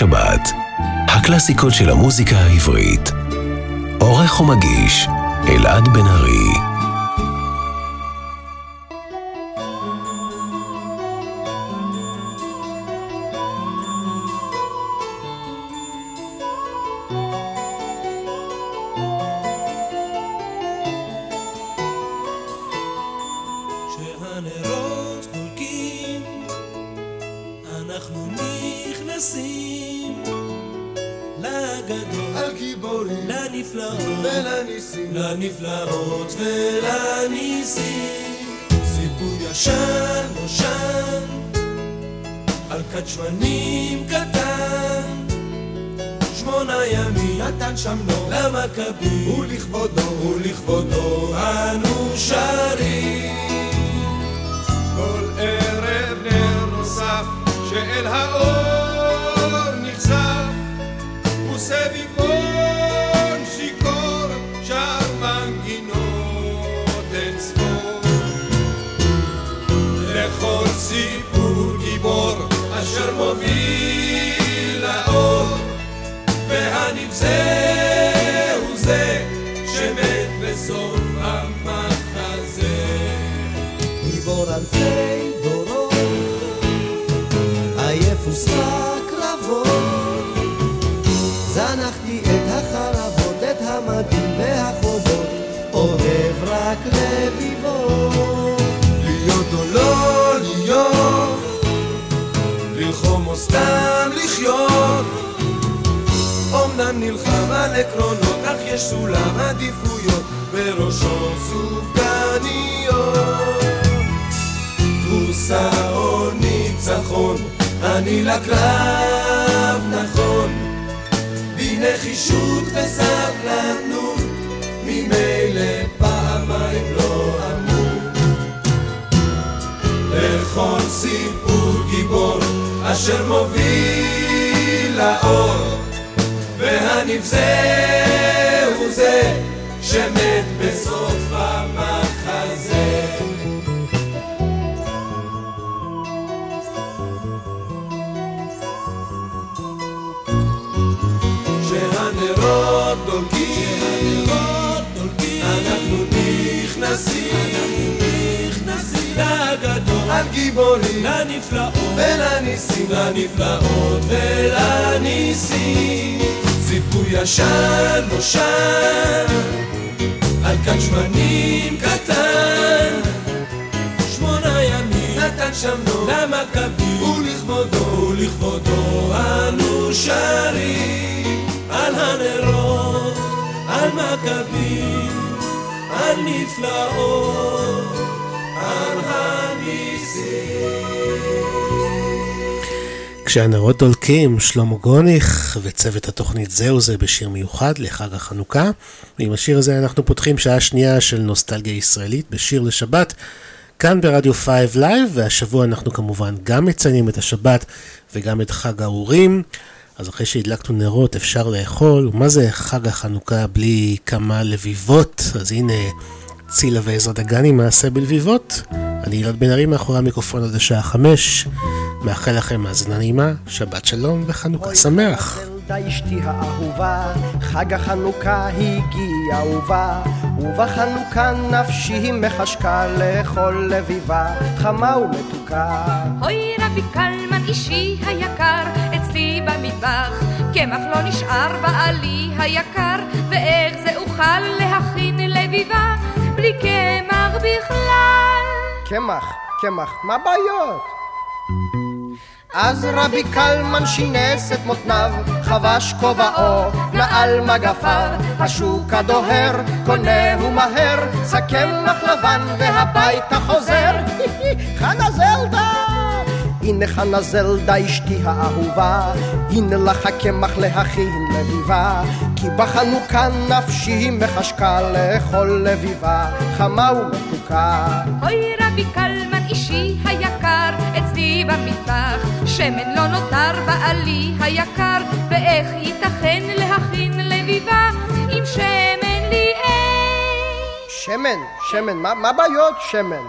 שבת, הקלאסיקות של המוזיקה העברית. עורך ומגיש, אלעד בן ארי. ולכבודו, אנו שרים על הנרות, על מכבים, על נפלאות, על הניסים. כשהנרות דולקים, שלמה גוניך וצוות התוכנית זהו זה בשיר מיוחד לחג החנוכה. ועם השיר הזה אנחנו פותחים שעה שנייה של נוסטלגיה ישראלית בשיר לשבת, כאן ברדיו 5 Live, והשבוע אנחנו כמובן גם מציינים את השבת וגם את חג האורים. אז אחרי שהדלקנו נרות אפשר לאכול, ומה זה חג החנוכה בלי כמה לביבות? אז הנה צילה ועזרא דגני מעשה בלביבות. אני אלעד בן ארי מאחורי המיקרופון עד השעה חמש. מאחל לכם האזנה נעימה, שבת שלום וחנוכה שמח. ילדה אשתי האהובה, חג החנוכה הגיע ובא, ובחנוכה נפשי מחשקה לאכול לביבה, חמה ומתוקה. אוי רבי קלמן אישי היקר, אצלי במטבח, קמח לא נשאר בעלי היקר, ואיך זה אוכל להכין לביבה, בלי קמח בכלל. קמח, קמח, מה הבעיות? אז רבי קלמן שינס את מותניו, חבש כובעו, נעל מגפיו, השוק הדוהר, קונהו מהר, סכם לך לבן והביתה חוזר, חנה זלדה! הנה חנה זלדה אשתי האהובה, הנה לך הקמח להכין לביבה, כי בחנוכה נפשי מחשקה לאכול לביבה, חמה ומתוקה. אוי רבי קלמן אישי היקר, אצלי במטבח, שמן לא נותר בעלי היקר, ואיך ייתכן להכין לביבה עם שמן לי אין? שמן, שמן, מה, מה בעיות שמן?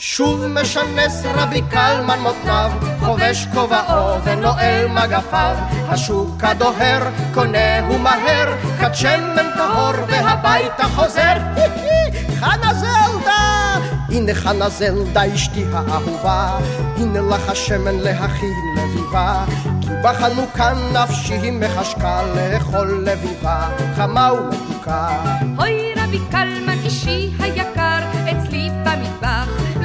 שוב משנס רבי קלמן מותניו, חובש כובעו ונועל מגפיו, השוק הדוהר, קונהו מהר, כת שמן טהור והביתה חוזר, חנה זלדה! הנה חנה זלדה אשתי האהובה, הנה לך השמן להכין לביבה, כי בחנוכה נפשי מחשקה לאכול לביבה, חמה ומתוקה. אוי רבי קלמן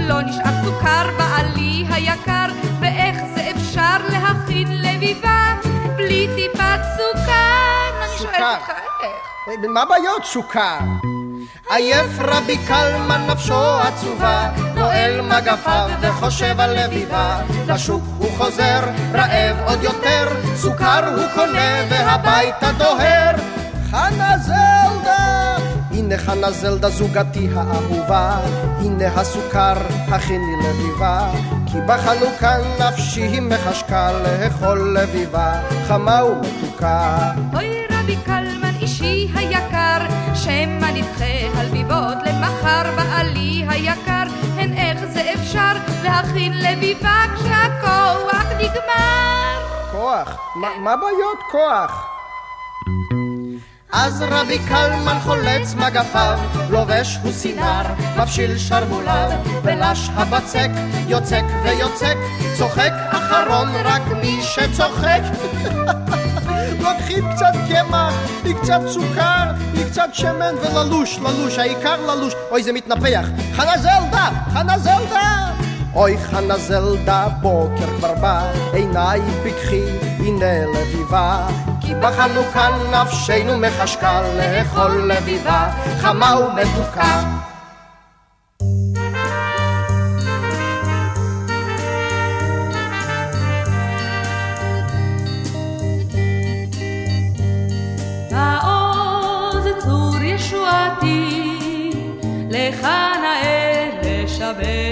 לא נשאר סוכר בעלי היקר, ואיך זה אפשר להכין לביבה בלי טיפת סוכר? אני שואלת אותך איך. מה הבעיות סוכר? עייף רבי קלמן נפשו עצובה, נועל מגפיו וחושב על לביבה. לשוק הוא חוזר, רעב עוד יותר, סוכר הוא קונה והביתה דוהר. חנה זלדה! הנה חנה זלדה זוגתי האהובה, הנה הסוכר, הכיני לביבה. כי בחנוכה נפשי מחשקה לאכול לביבה, חמה ומתוקה. אוי רבי קלמן אישי היקר, שמא נדחה הלביבות למחר בעלי היקר, הן איך זה אפשר להכין לביבה כשהכוח נגמר? כוח? מה, מה בעיות כוח? אז רבי קלמן חולץ מגפיו, לובש הוא סינר, מפשיל שרבוליו, ולש הבצק, יוצק ויוצק, צוחק אחרון רק מי שצוחק. לוקחים קצת קמח, קצת סוכר, קצת שמן וללוש, ללוש, העיקר ללוש. אוי, זה מתנפח. חנה זלדה! חנה זלדה! אוי חנה זלדה, בוקר כבר בא, עיניי פיקחי, הנה לביבה. כי בחנוכה נפשנו מחשקה לאכול לביבה, חמה ומתוקה. ישועתי, לך נאה לשבח.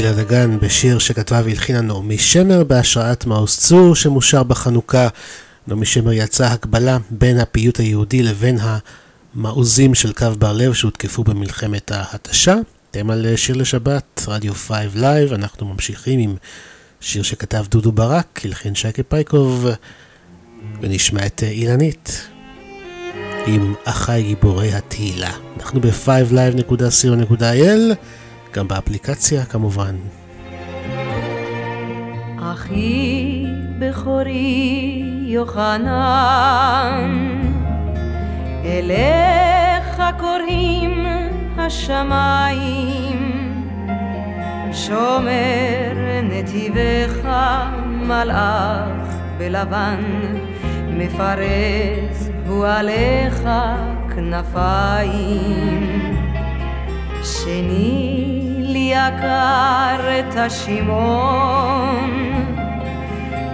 צילה דגן בשיר שכתבה והלחינה נעמי שמר בהשראת מעוז צור שמושר בחנוכה. נעמי שמר יצרה הקבלה בין הפיוט היהודי לבין המעוזים של קו בר לב שהותקפו במלחמת ההתשה. אתם על שיר לשבת, רדיו 5 Live, אנחנו ממשיכים עם שיר שכתב דודו ברק, הלחין שייקה פייקוב, ונשמע את אילנית עם אחיי גיבורי התהילה. אנחנו ב-5live.co.il גם באפליקציה כמובן. אחי בכורי יוחנן, אליך קוראים השמיים, שומר נתיבך מלאך בלבן, מפרס הוא עליך כנפיים. שני יקר את השימון,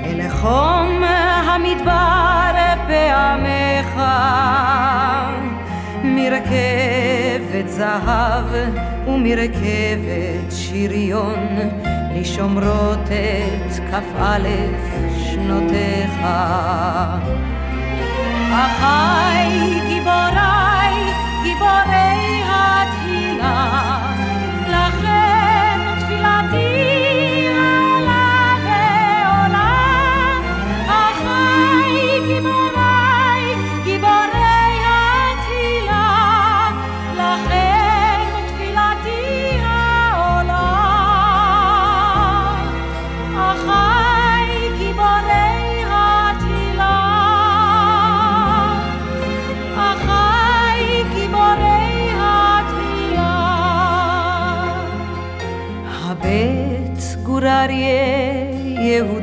אל חום המדבר פעמך, מרכבת זהב ומרכבת שריון, לשומרות את כ"א שנותיך. אחי גיבוריי, גיבורי התהילה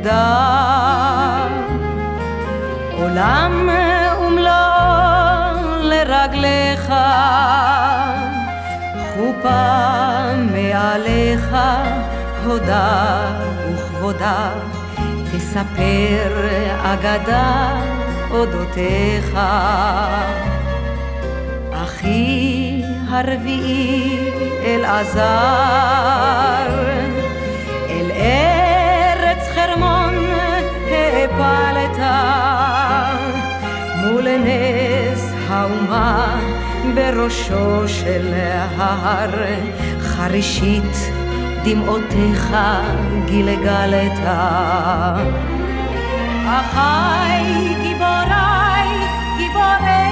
יהודה עולם ומלוא לרגליך חופה מעליך הודה וכבודה. תספר אגדה אודותיך. אחי הרביעי אלעזר ארץ חרמון הפלת מול נס האומה בראשו של ההר חרישית דמעותיך גילגלת אחי גיבוריי גיבורי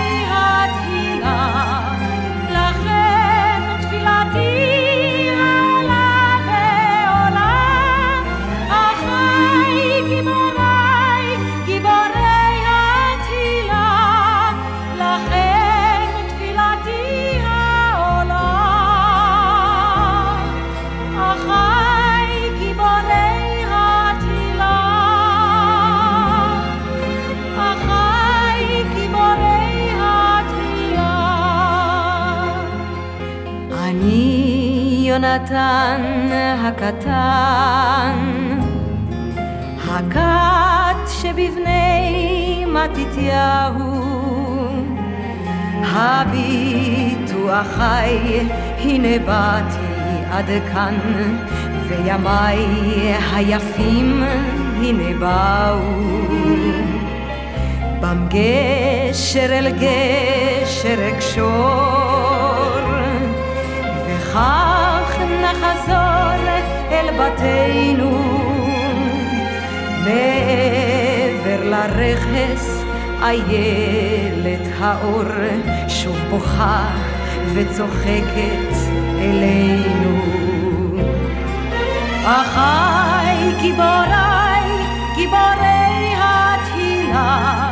יונתן הקטן, הכת שבבני מתתיהו, הביטו אחי, הנה באתי עד כאן, וימיי היפים הנה באו. בם גשר אל גשר אקשור, וכך נחזור אל בתינו. מעבר לרכס איילת האור שוב בוכה וצוחקת אלינו. אחי גיבוריי, גיבורי התהילה,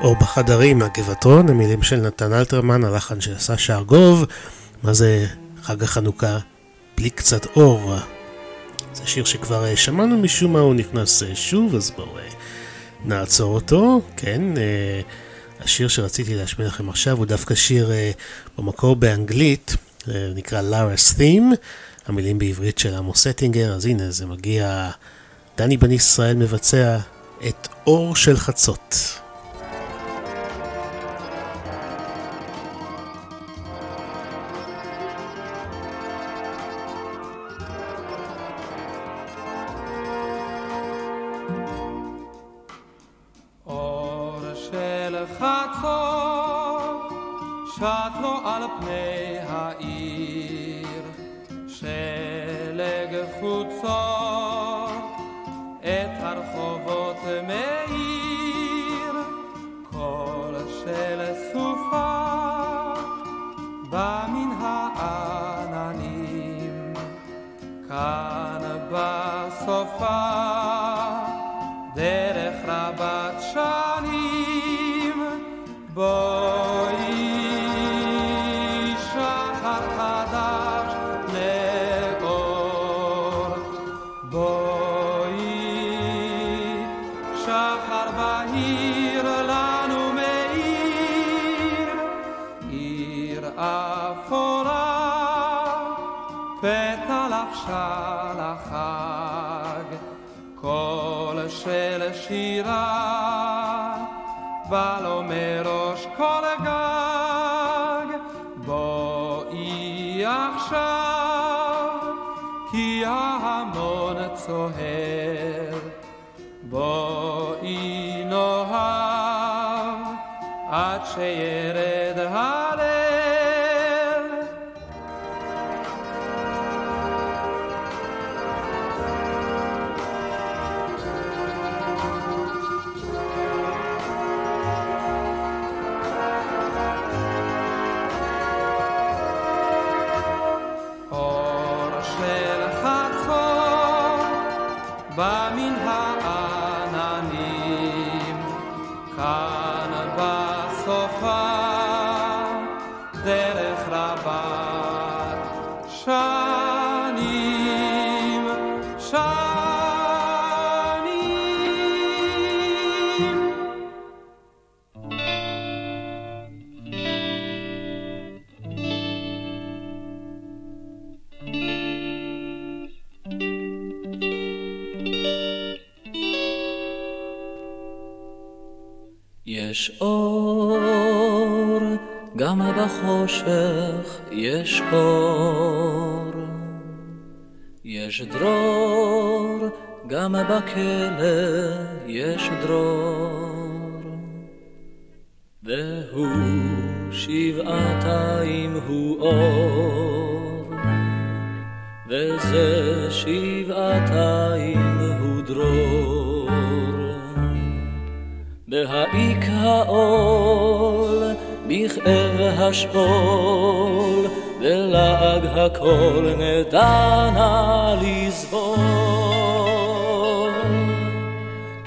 אור בחדרים מהגבעתרון, המילים של נתן אלתרמן, הלחן של סשה ארגוב. מה זה חג החנוכה בלי קצת אור? זה שיר שכבר אה, שמענו משום מה הוא נכנס אה, שוב, אז בואו אה, נעצור אותו. כן, השיר שרציתי להשמיע לכם עכשיו הוא דווקא שיר במקור באנגלית, נקרא לארס Theme, המילים בעברית של עמוס סטינגר, אז הנה זה מגיע, דני בן ישראל מבצע את אור של חצות.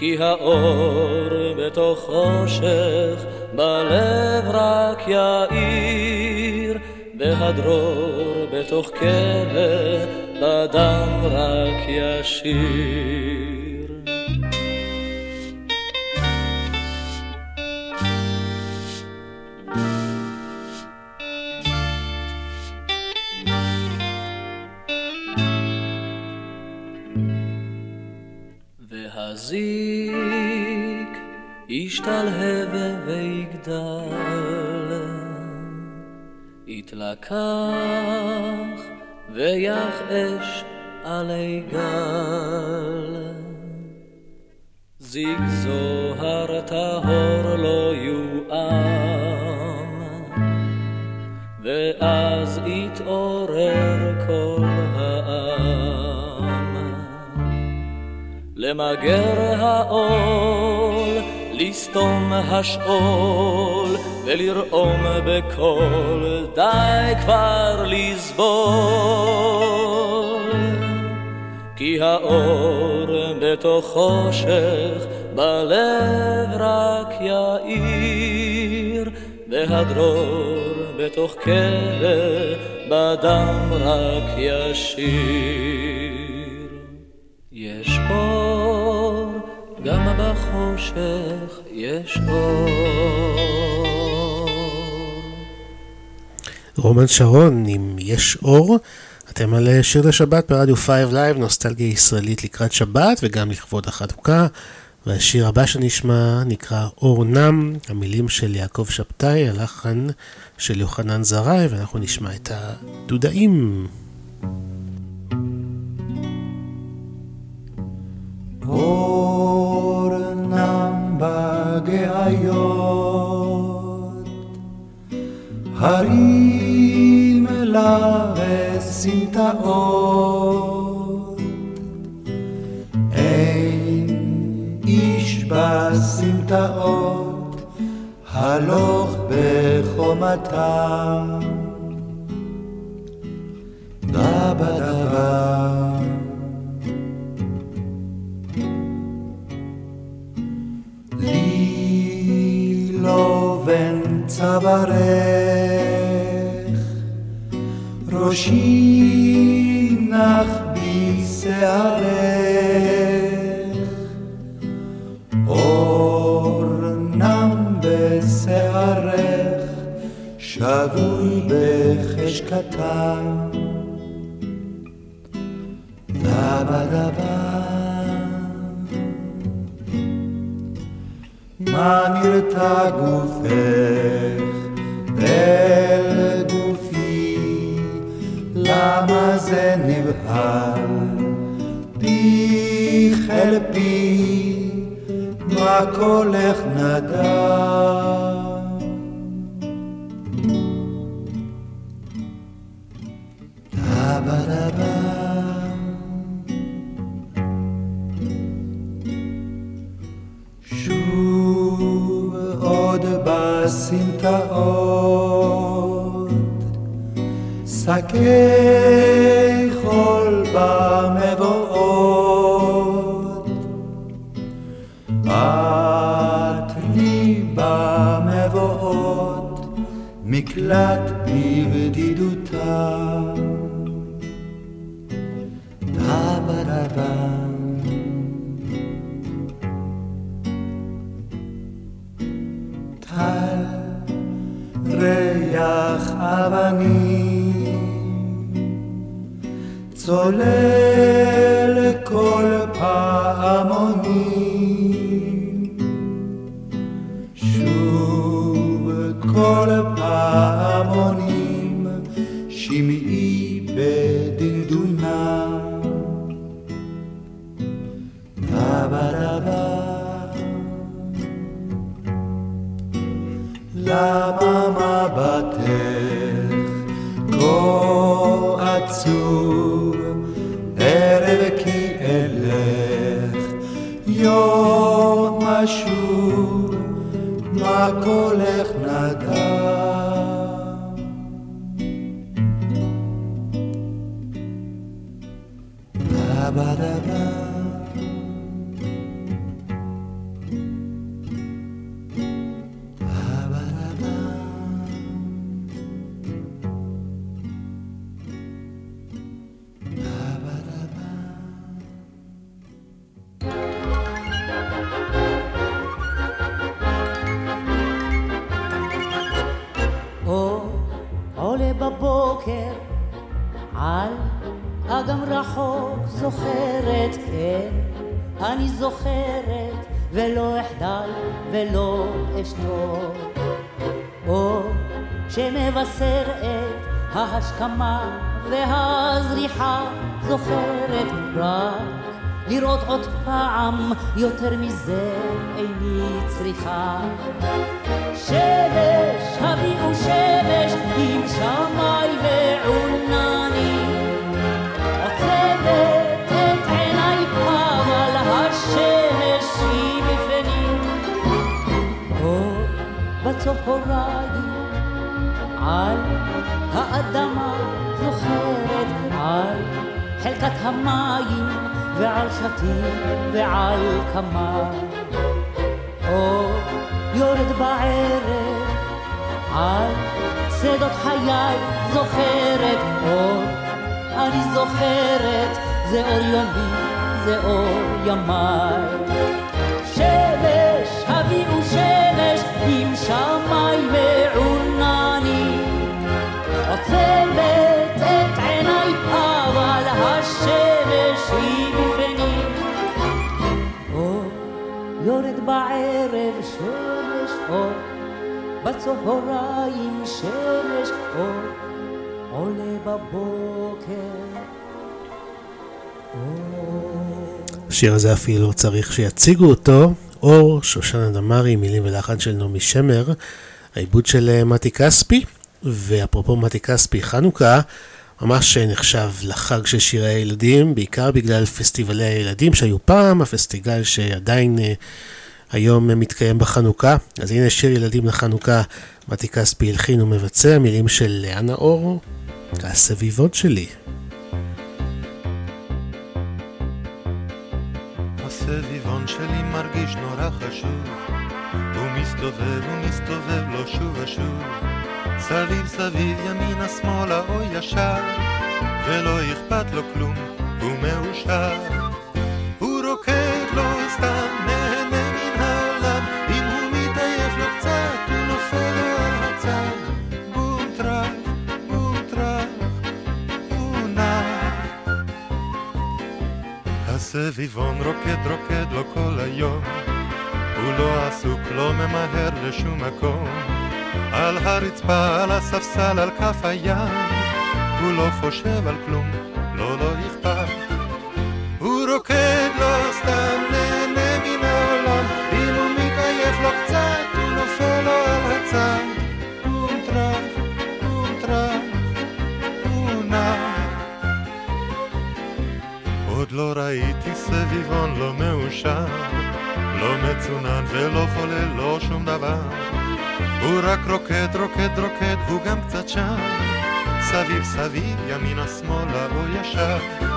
כי האור בתוך חושך, בלב רק יאיר, והדרור בתוך כלא, בדם רק ישיר. ישתלהב ויגדל, יתלקח ויחאש עלי גל. זיג זוהר טהור לא יואם, ואז יתעורר כל למגר העול, לסתום השאול, ולרעום בקול, די כבר לסבול. כי האור בתוך חושך, בלב רק יאיר, והדרור בתוך כלא, בדם רק ישיר. יש אור גם בחושך יש אור. רומן שרון, עם יש אור, אתם על שיר לשבת ברדיו 5 Live, נוסטלגיה ישראלית לקראת שבת וגם לכבוד החנוכה. והשיר הבא שנשמע נקרא אור נם, המילים של יעקב שבתאי, הלחן של יוחנן זרעי, ואנחנו נשמע את הדודאים. אור נם בגאיות, הרים לה וסמטאות, אין איש בסמטאות, הלוך בחומתם. דבה דבה לי לא בן צווארך, ראשי נח בשערך, אור נם בשערך, שבוי מה נרתע גופך? אל גופי, למה זה נבהל? פיך אל פי, מה קולך נדם? דבה דבה שוב עוד בסמטאות, שקי השיר הזה אפילו צריך שיציגו אותו. אור, שושנה דמארי, מילים ולחן של נעמי שמר, העיבוד של אה, מתי כספי. ואפרופו מתי כספי, חנוכה ממש נחשב לחג של שירי הילדים, בעיקר בגלל פסטיבלי הילדים שהיו פעם, הפסטיגל שעדיין אה, היום אה, מתקיים בחנוכה. אז הנה שיר ילדים לחנוכה, מתי כספי הלחין ומבצע, מילים של לאנה אור, הסביבות שלי. הסביבון שלי מרגיש נורא חשוב. הוא מסתובב, הוא מסתובב לו שוב ושוב. סביב סביב, ימינה, שמאלה או ישר ולא אכפת לו כלום, הוא מאושר. סביבון רוקד רוקד לו כל היום הוא לא עסוק, לא ממהר לשום מקום על הרצפה, על הספסל, על כף היד הוא לא חושב על כלום, לא, לא שם, סביב סביב, ימינה שמאלה או ישר.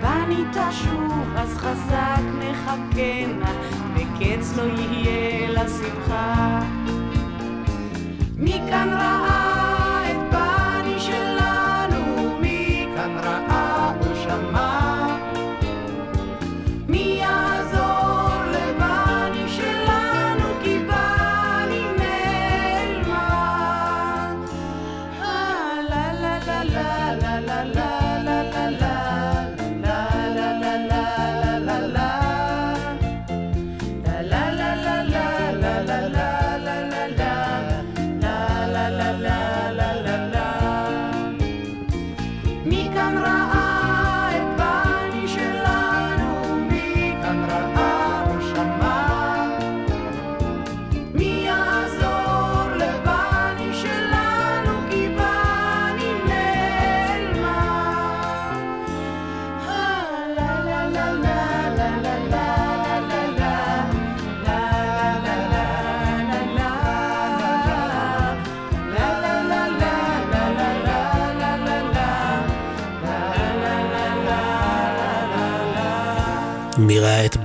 בנית שוב, אז חזק נחכנה, וקץ לא יהיה לשמחה. מכאן רעה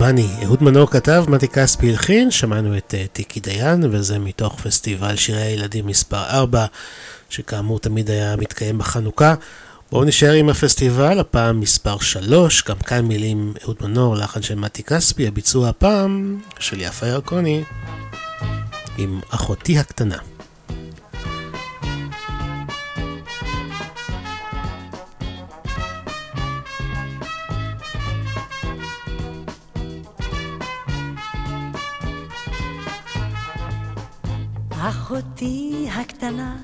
אורבני. אהוד מנור כתב, מתי כספי הלחין, שמענו את uh, טיקי דיין, וזה מתוך פסטיבל שירי הילדים מספר 4, שכאמור תמיד היה מתקיים בחנוכה. בואו נשאר עם הפסטיבל, הפעם מספר 3, גם כאן מילים אהוד מנור, לחן של מתי כספי, הביצוע הפעם של יפה ירקוני, עם אחותי הקטנה. אחותי הקטנה,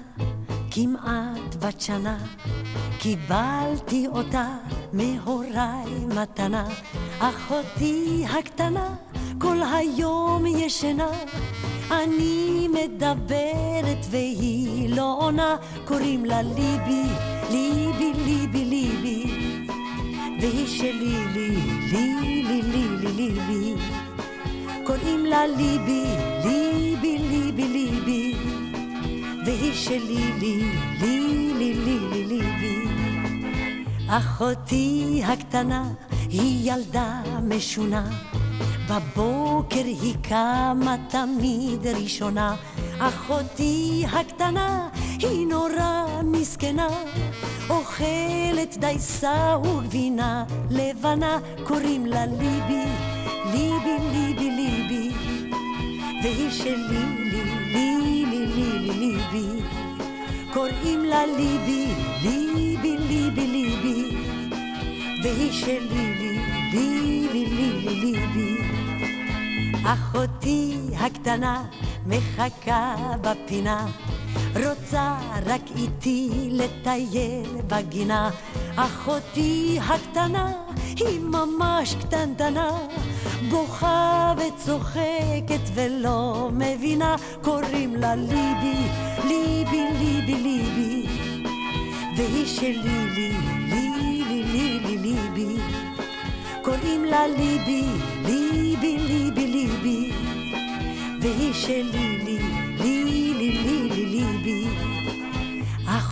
כמעט בת שנה, קיבלתי אותה מהוריי מתנה. אחותי הקטנה, כל היום ישנה, אני מדברת והיא לא עונה, קוראים לה ליבי, ליבי, ליבי, ליבי, והיא שלי, לי, לי, לי, לי, לי, ליבי. קוראים לה ליבי, ליבי, ליבי, ליבי, שלי, לי, לי, לי, לי, לי, ליבי. אחותי הקטנה היא ילדה משונה, בבוקר היא קמה תמיד ראשונה. אחותי הקטנה היא נורא מסכנה, אוכלת דייסה וגבינה לבנה, קוראים לה ליבי. ליבי, ליבי, ליבי, והיא שלי, לי, לי, לי, לי, לי, ליבי. קוראים לה ליבי, ליבי, ליבי, ליבי, והיא שלי, לי, לי, לי, לי, לי, ליבי. אחותי הקטנה מחכה בפינה, רוצה רק איתי לטייל בגינה. אחותי הקטנה היא ממש קטנטנה, בוכה וצוחקת ולא מבינה, קוראים לה ליבי, ליבי, ליבי, ליבי, והיא שלי, לי, לי, לי, לי, לי, ליבי, קוראים לה ליבי, ליבי, ליבי, ליבי, והיא שלי, לי, לי,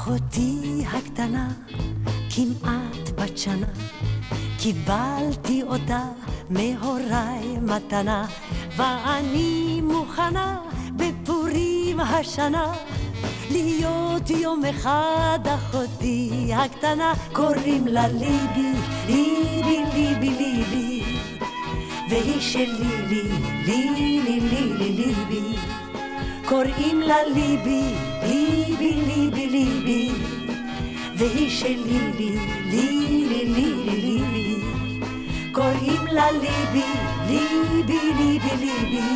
אחותי הקטנה, כמעט בת שנה. קיבלתי אותה מהוריי מתנה, ואני מוכנה בפורים השנה להיות יום אחד אחותי הקטנה, קוראים לה ליבי, ליבי, ליבי, ליבי, והיא שלי, לי, לי, לי, לי, לי, ליבי, קוראים לה ליבי, ליבי, ליבי, ליבי, והיא שלי, לי, לי, לי, לי, לי, ליבי, קוראים לה ליבי, ליבי, ליבי, ליבי,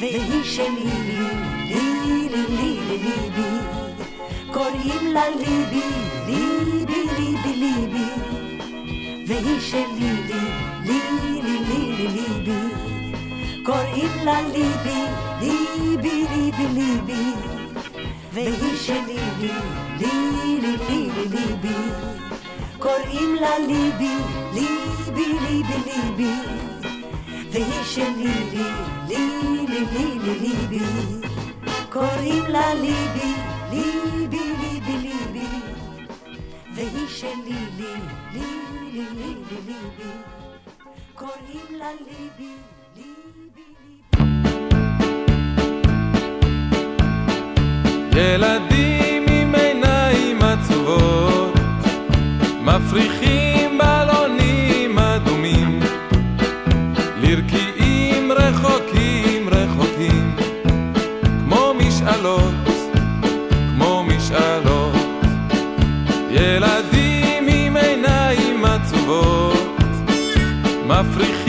והיא שלי, לי, לי, לי, לי, לי, ליבי, קוראים לה ליבי, ליבי, ליבי, ליבי, והיא שלי, לי, לי, לי, לי, לי, ליבי, קוראים לה ליבי, ליבי, ליבי, ליבי, והיא שלי, לי, לי, לי, לי, לי, ליבי, קוראים לה ליבי, ליבי, ליבי, ליבי, והיא שלי, לי, לי, לי, לי, לי, ליבי, קוראים לה ליבי, ליבי, ליבי, ליבי, והיא שלי, לי, לי, לי, לי, לי, ליבי, קוראים לה ליבי, ילדים עם עיניים עצובות, מפריחים בלונים אדומים, לרקיעים רחוקים רחוקים, כמו משאלות, כמו משאלות. ילדים עם עיניים עצובות, מפריחים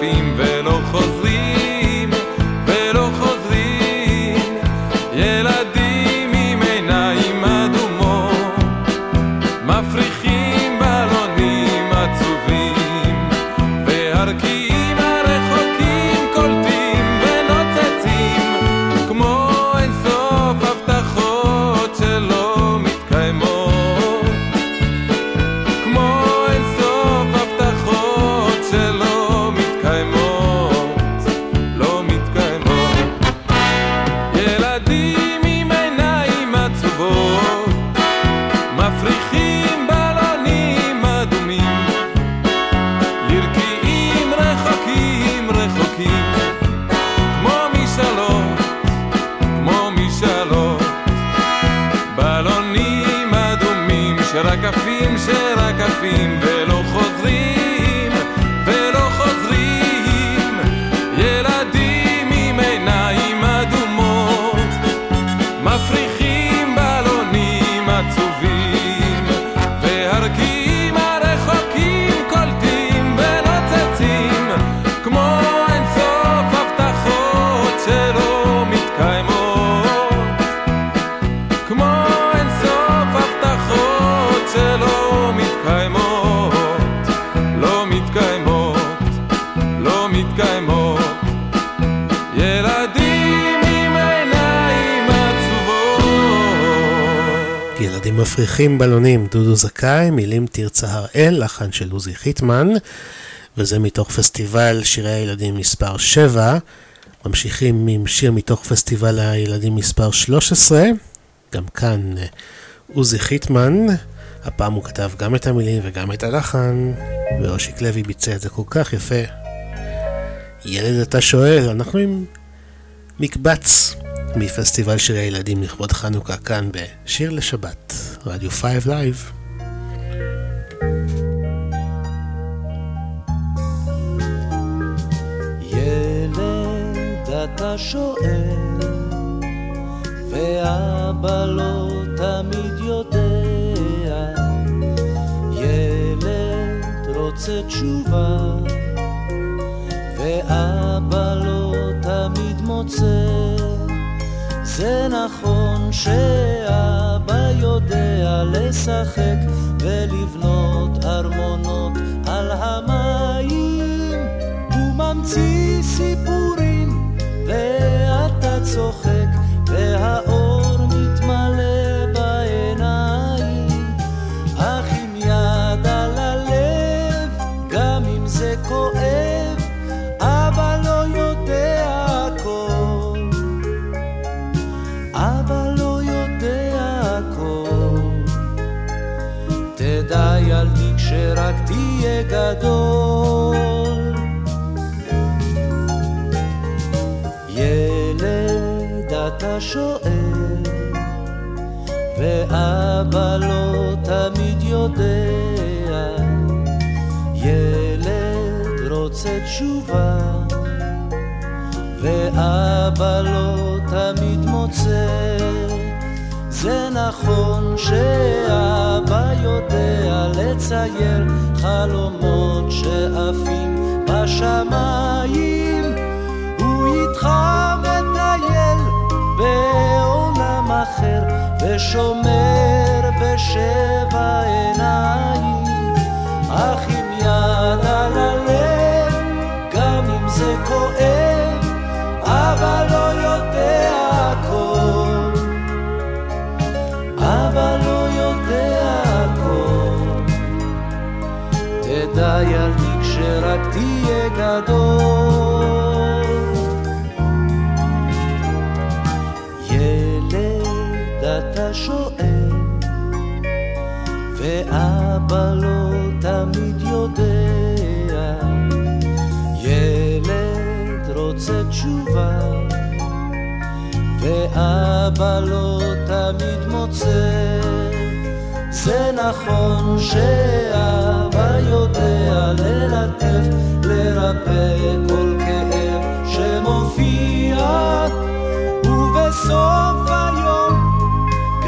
fim ver. מפריחים בלונים, דודו זכאי, מילים תרצה הראל, לחן של עוזי חיטמן, וזה מתוך פסטיבל שירי הילדים מספר 7. ממשיכים עם שיר מתוך פסטיבל הילדים מספר 13, גם כאן אה, עוזי חיטמן, הפעם הוא כתב גם את המילים וגם את הלחן, ואושיק לוי ביצע את זה כל כך יפה. ילד אתה שואל, אנחנו עם מקבץ מפסטיבל שירי הילדים לכבוד חנוכה כאן בשיר לשבת, רדיו 5 Live. אתה שואל, ואבא לא תמיד יודע. ילד רוצה תשובה, ואבא לא תמיד מוצא. זה נכון שאבא יודע לשחק ולבנות ארמונות על המים. הוא ממציא סיפורים ואתה צוחק והאור גדול. ילד אתה שואל, ואבא לא תמיד יודע. ילד רוצה תשובה, ואבא לא תמיד מוצא. זה נכון שאבא יודע לצייר חלומות שעפים בשמיים. הוא איתך מטייל בעולם אחר ושומר בשבע עיניים. אך עם יד על הלב, גם אם זה כואב, אבא לא יודע אבא לא יודע הכל. תדע ילדי כשרק תהיה גדול. ילד אתה שואל, ואבא לא תמיד יודע. ילד רוצה תשובה, ואבא לא תמיד מוצא. זה נכון שאבא יודע ללטף, לרפא כל כאב שמופיע, ובסוף היום,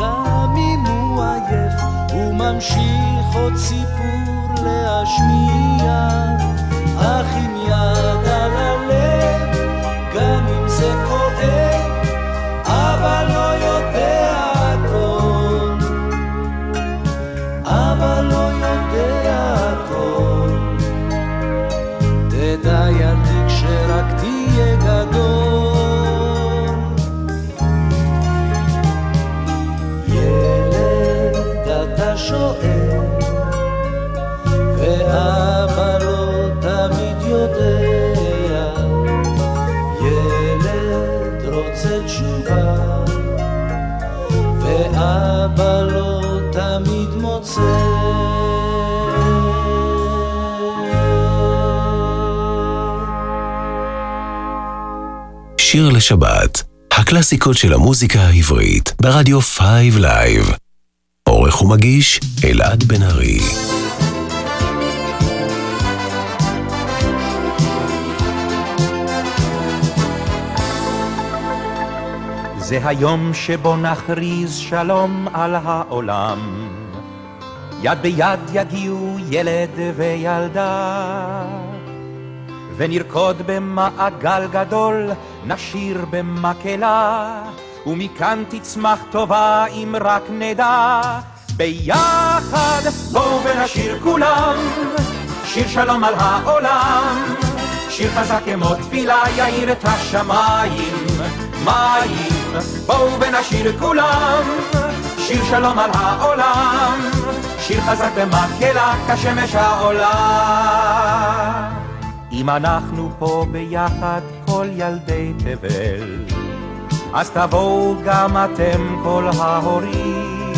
גם אם הוא עייף, הוא ממשיך עוד סיפור להשמיע. אך עם יד על הלב, גם אם זה כואב, אבא שיר לשבת, הקלאסיקות של המוזיקה העברית, ברדיו 5 Live. עורך ומגיש, אלעד בן ארי. זה היום שבו נכריז שלום על העולם. יד ביד יגיעו ילד וילדה, ונרקוד במעגל גדול, נשיר במקהלה, ומכאן תצמח טובה אם רק נדע. ביחד בואו ונשיר כולם, שיר שלום על העולם. שיר חזק כמו תפילה יאיר את השמיים, מים, בואו ונשיר כולם, שיר שלום על העולם, שיר חזק במקהלה כשמש העולה. אם אנחנו פה ביחד כל ילדי תבל, אז תבואו גם אתם כל ההורים.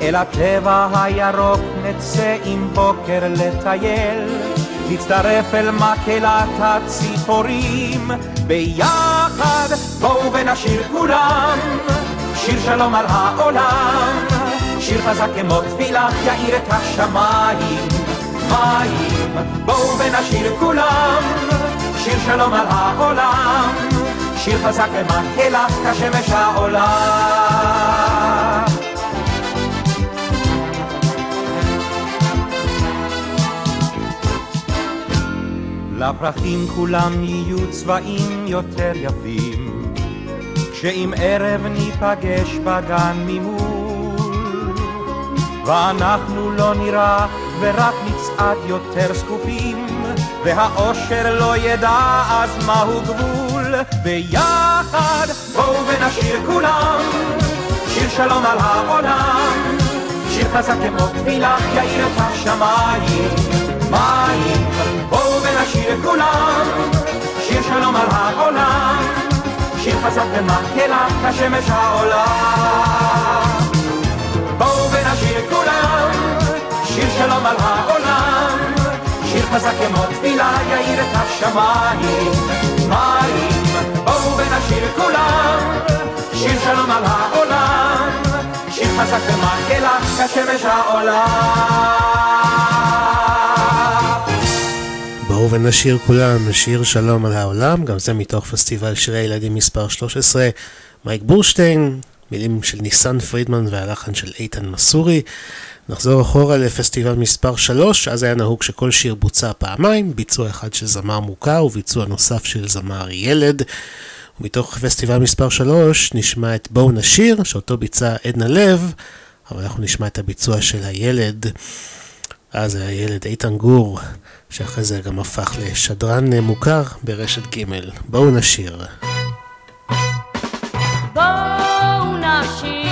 אל הטבע הירוק נצא עם בוקר לטייל, נצטרף אל מקהלת הציפורים, ביחד בואו ונשיר כולם, שיר שלום על העולם, שיר חזק כמו תפילה יאיר את השמיים, מים, בואו ונשיר כולם, שיר שלום על העולם, שיר חזק במקהלה כשמש העולה. לפרחים כולם יהיו צבעים יותר יפים, כשעם ערב ניפגש בגן ממול, ואנחנו לא נראה ורק נצעד יותר זקופים, והאושר לא ידע אז מהו גבול, ביחד בואו ונשיר כולם, שיר שלום על העולם, שיר חזק כמו תפילה יאיר את השמיים, מים, בואו ונשיר כולם, שיר שלום על העולם, שיר חזק במקהלה כשמש העולה. שיר שלום על העולם, שיר חזק כמו תפילה יאיר את השמיים, מים, בואו ונשיר כולם, שיר שלום על העולם, שיר חזק במקהלה כשמש העולה. בואו ונשיר כולם שיר שלום על העולם, גם זה מתוך פסטיבל שירי ילדים מספר 13, מייק בורשטיין, מילים של ניסן פרידמן והלחן של איתן מסורי. נחזור אחורה לפסטיבל מספר 3, אז היה נהוג שכל שיר בוצע פעמיים, ביצוע אחד של זמר מוכר וביצוע נוסף של זמר ילד. ומתוך פסטיבל מספר 3 נשמע את בואו נשיר, שאותו ביצע עדנה לב, אבל אנחנו נשמע את הביצוע של הילד. אז היה ילד איתן גור, שאחרי זה גם הפך לשדרן מוכר ברשת ג'. בואו נשיר. בואו נשיר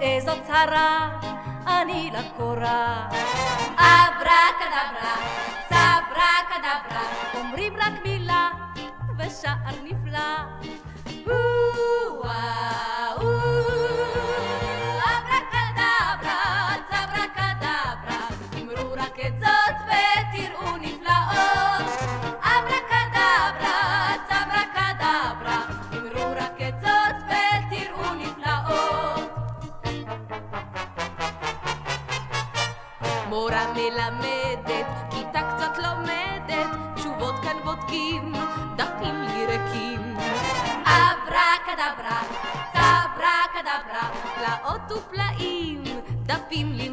איזו צרה אני לקורה. אברה כדברה, צברה כדברה, אומרים רק מילה ושער נפלא. פלאות ופלאים, דפים לי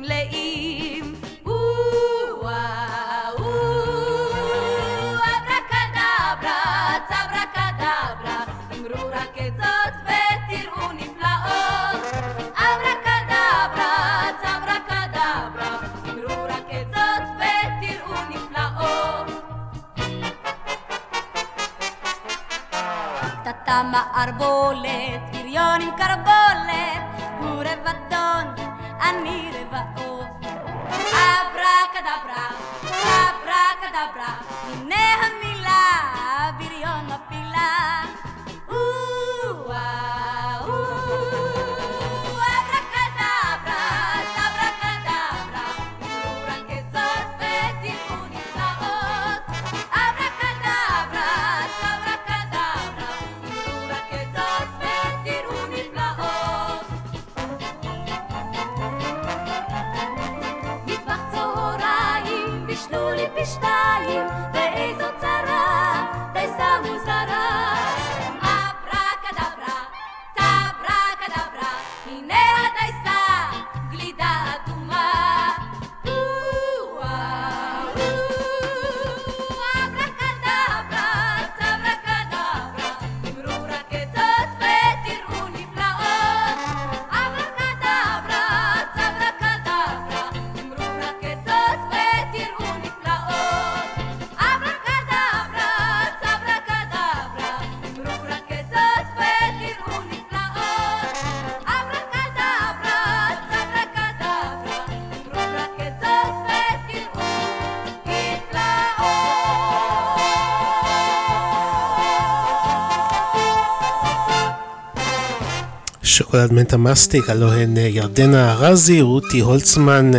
שוקולד מנטה מסטיק, הלו הן אה, ירדנה ארזי, רותי הולצמן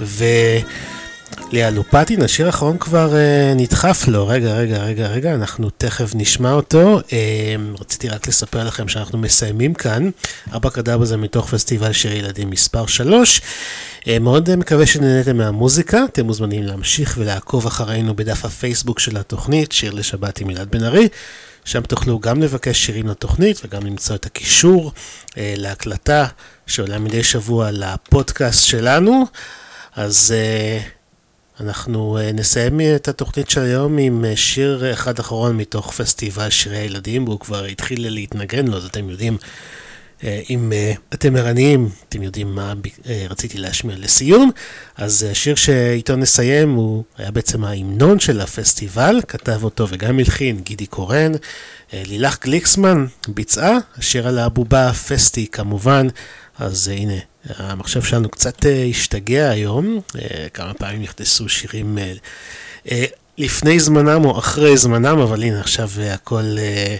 ולאה לופטין. השיר האחרון כבר uh, נדחף לו, רגע, רגע, רגע, רגע, אנחנו תכף נשמע אותו. Uh, רציתי רק לספר לכם שאנחנו מסיימים כאן. ארבע קדאבה זה מתוך פסטיבל שיר ילדים מספר 3. Uh, מאוד מקווה שנהניתם מהמוזיקה, אתם מוזמנים להמשיך ולעקוב אחרינו בדף הפייסבוק של התוכנית, שיר לשבת עם אלעד בן ארי. שם תוכלו גם לבקש שירים לתוכנית וגם למצוא את הקישור להקלטה שעולה מדי שבוע לפודקאסט שלנו. אז אה, אנחנו אה, נסיים את התוכנית של היום עם אה, שיר אחד אחרון מתוך פסטיבל שירי הילדים, והוא כבר התחיל להתנגן לו, אז אתם יודעים אה, אם אה, אתם ערניים, אתם יודעים מה אה, רציתי להשמיע לסיום, אז אה, השיר שאיתו נסיים הוא היה בעצם ההמנון של הפסטיבל, כתב אותו וגם הלחין גידי קורן. אה, לילך גליקסמן ביצעה, השיר על הבובה פסטי כמובן, אז אה, הנה, המחשב שלנו קצת אה, השתגע היום, אה, כמה פעמים נכנסו שירים אה, אה, לפני זמנם או אחרי זמנם, אבל הנה עכשיו אה, הכל אה,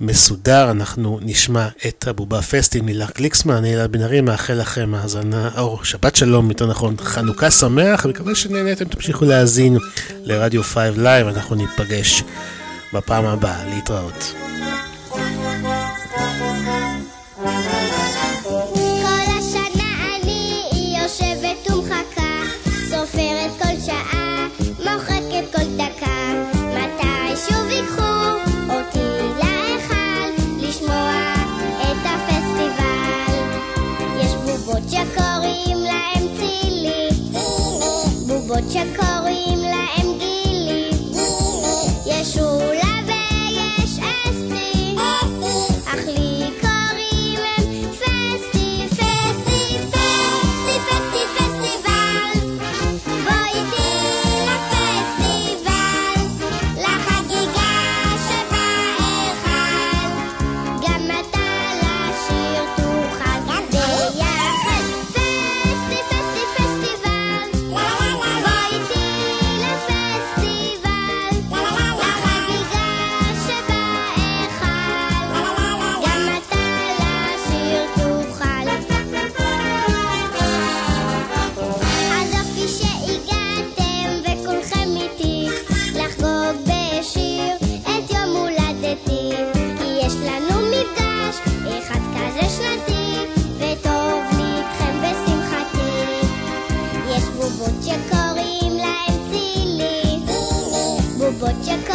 מסודר, אנחנו נשמע את הבובה פסטי מלך גליקסמן, אני אלעד בן ארי, מאחל לכם האזנה, או שבת שלום, יותר נכון, חנוכה שמח, מקווה שנהניתם, תמשיכו להאזין לרדיו 5 לייב, אנחנו ניפגש בפעם הבאה, להתראות. כל chocolate. coche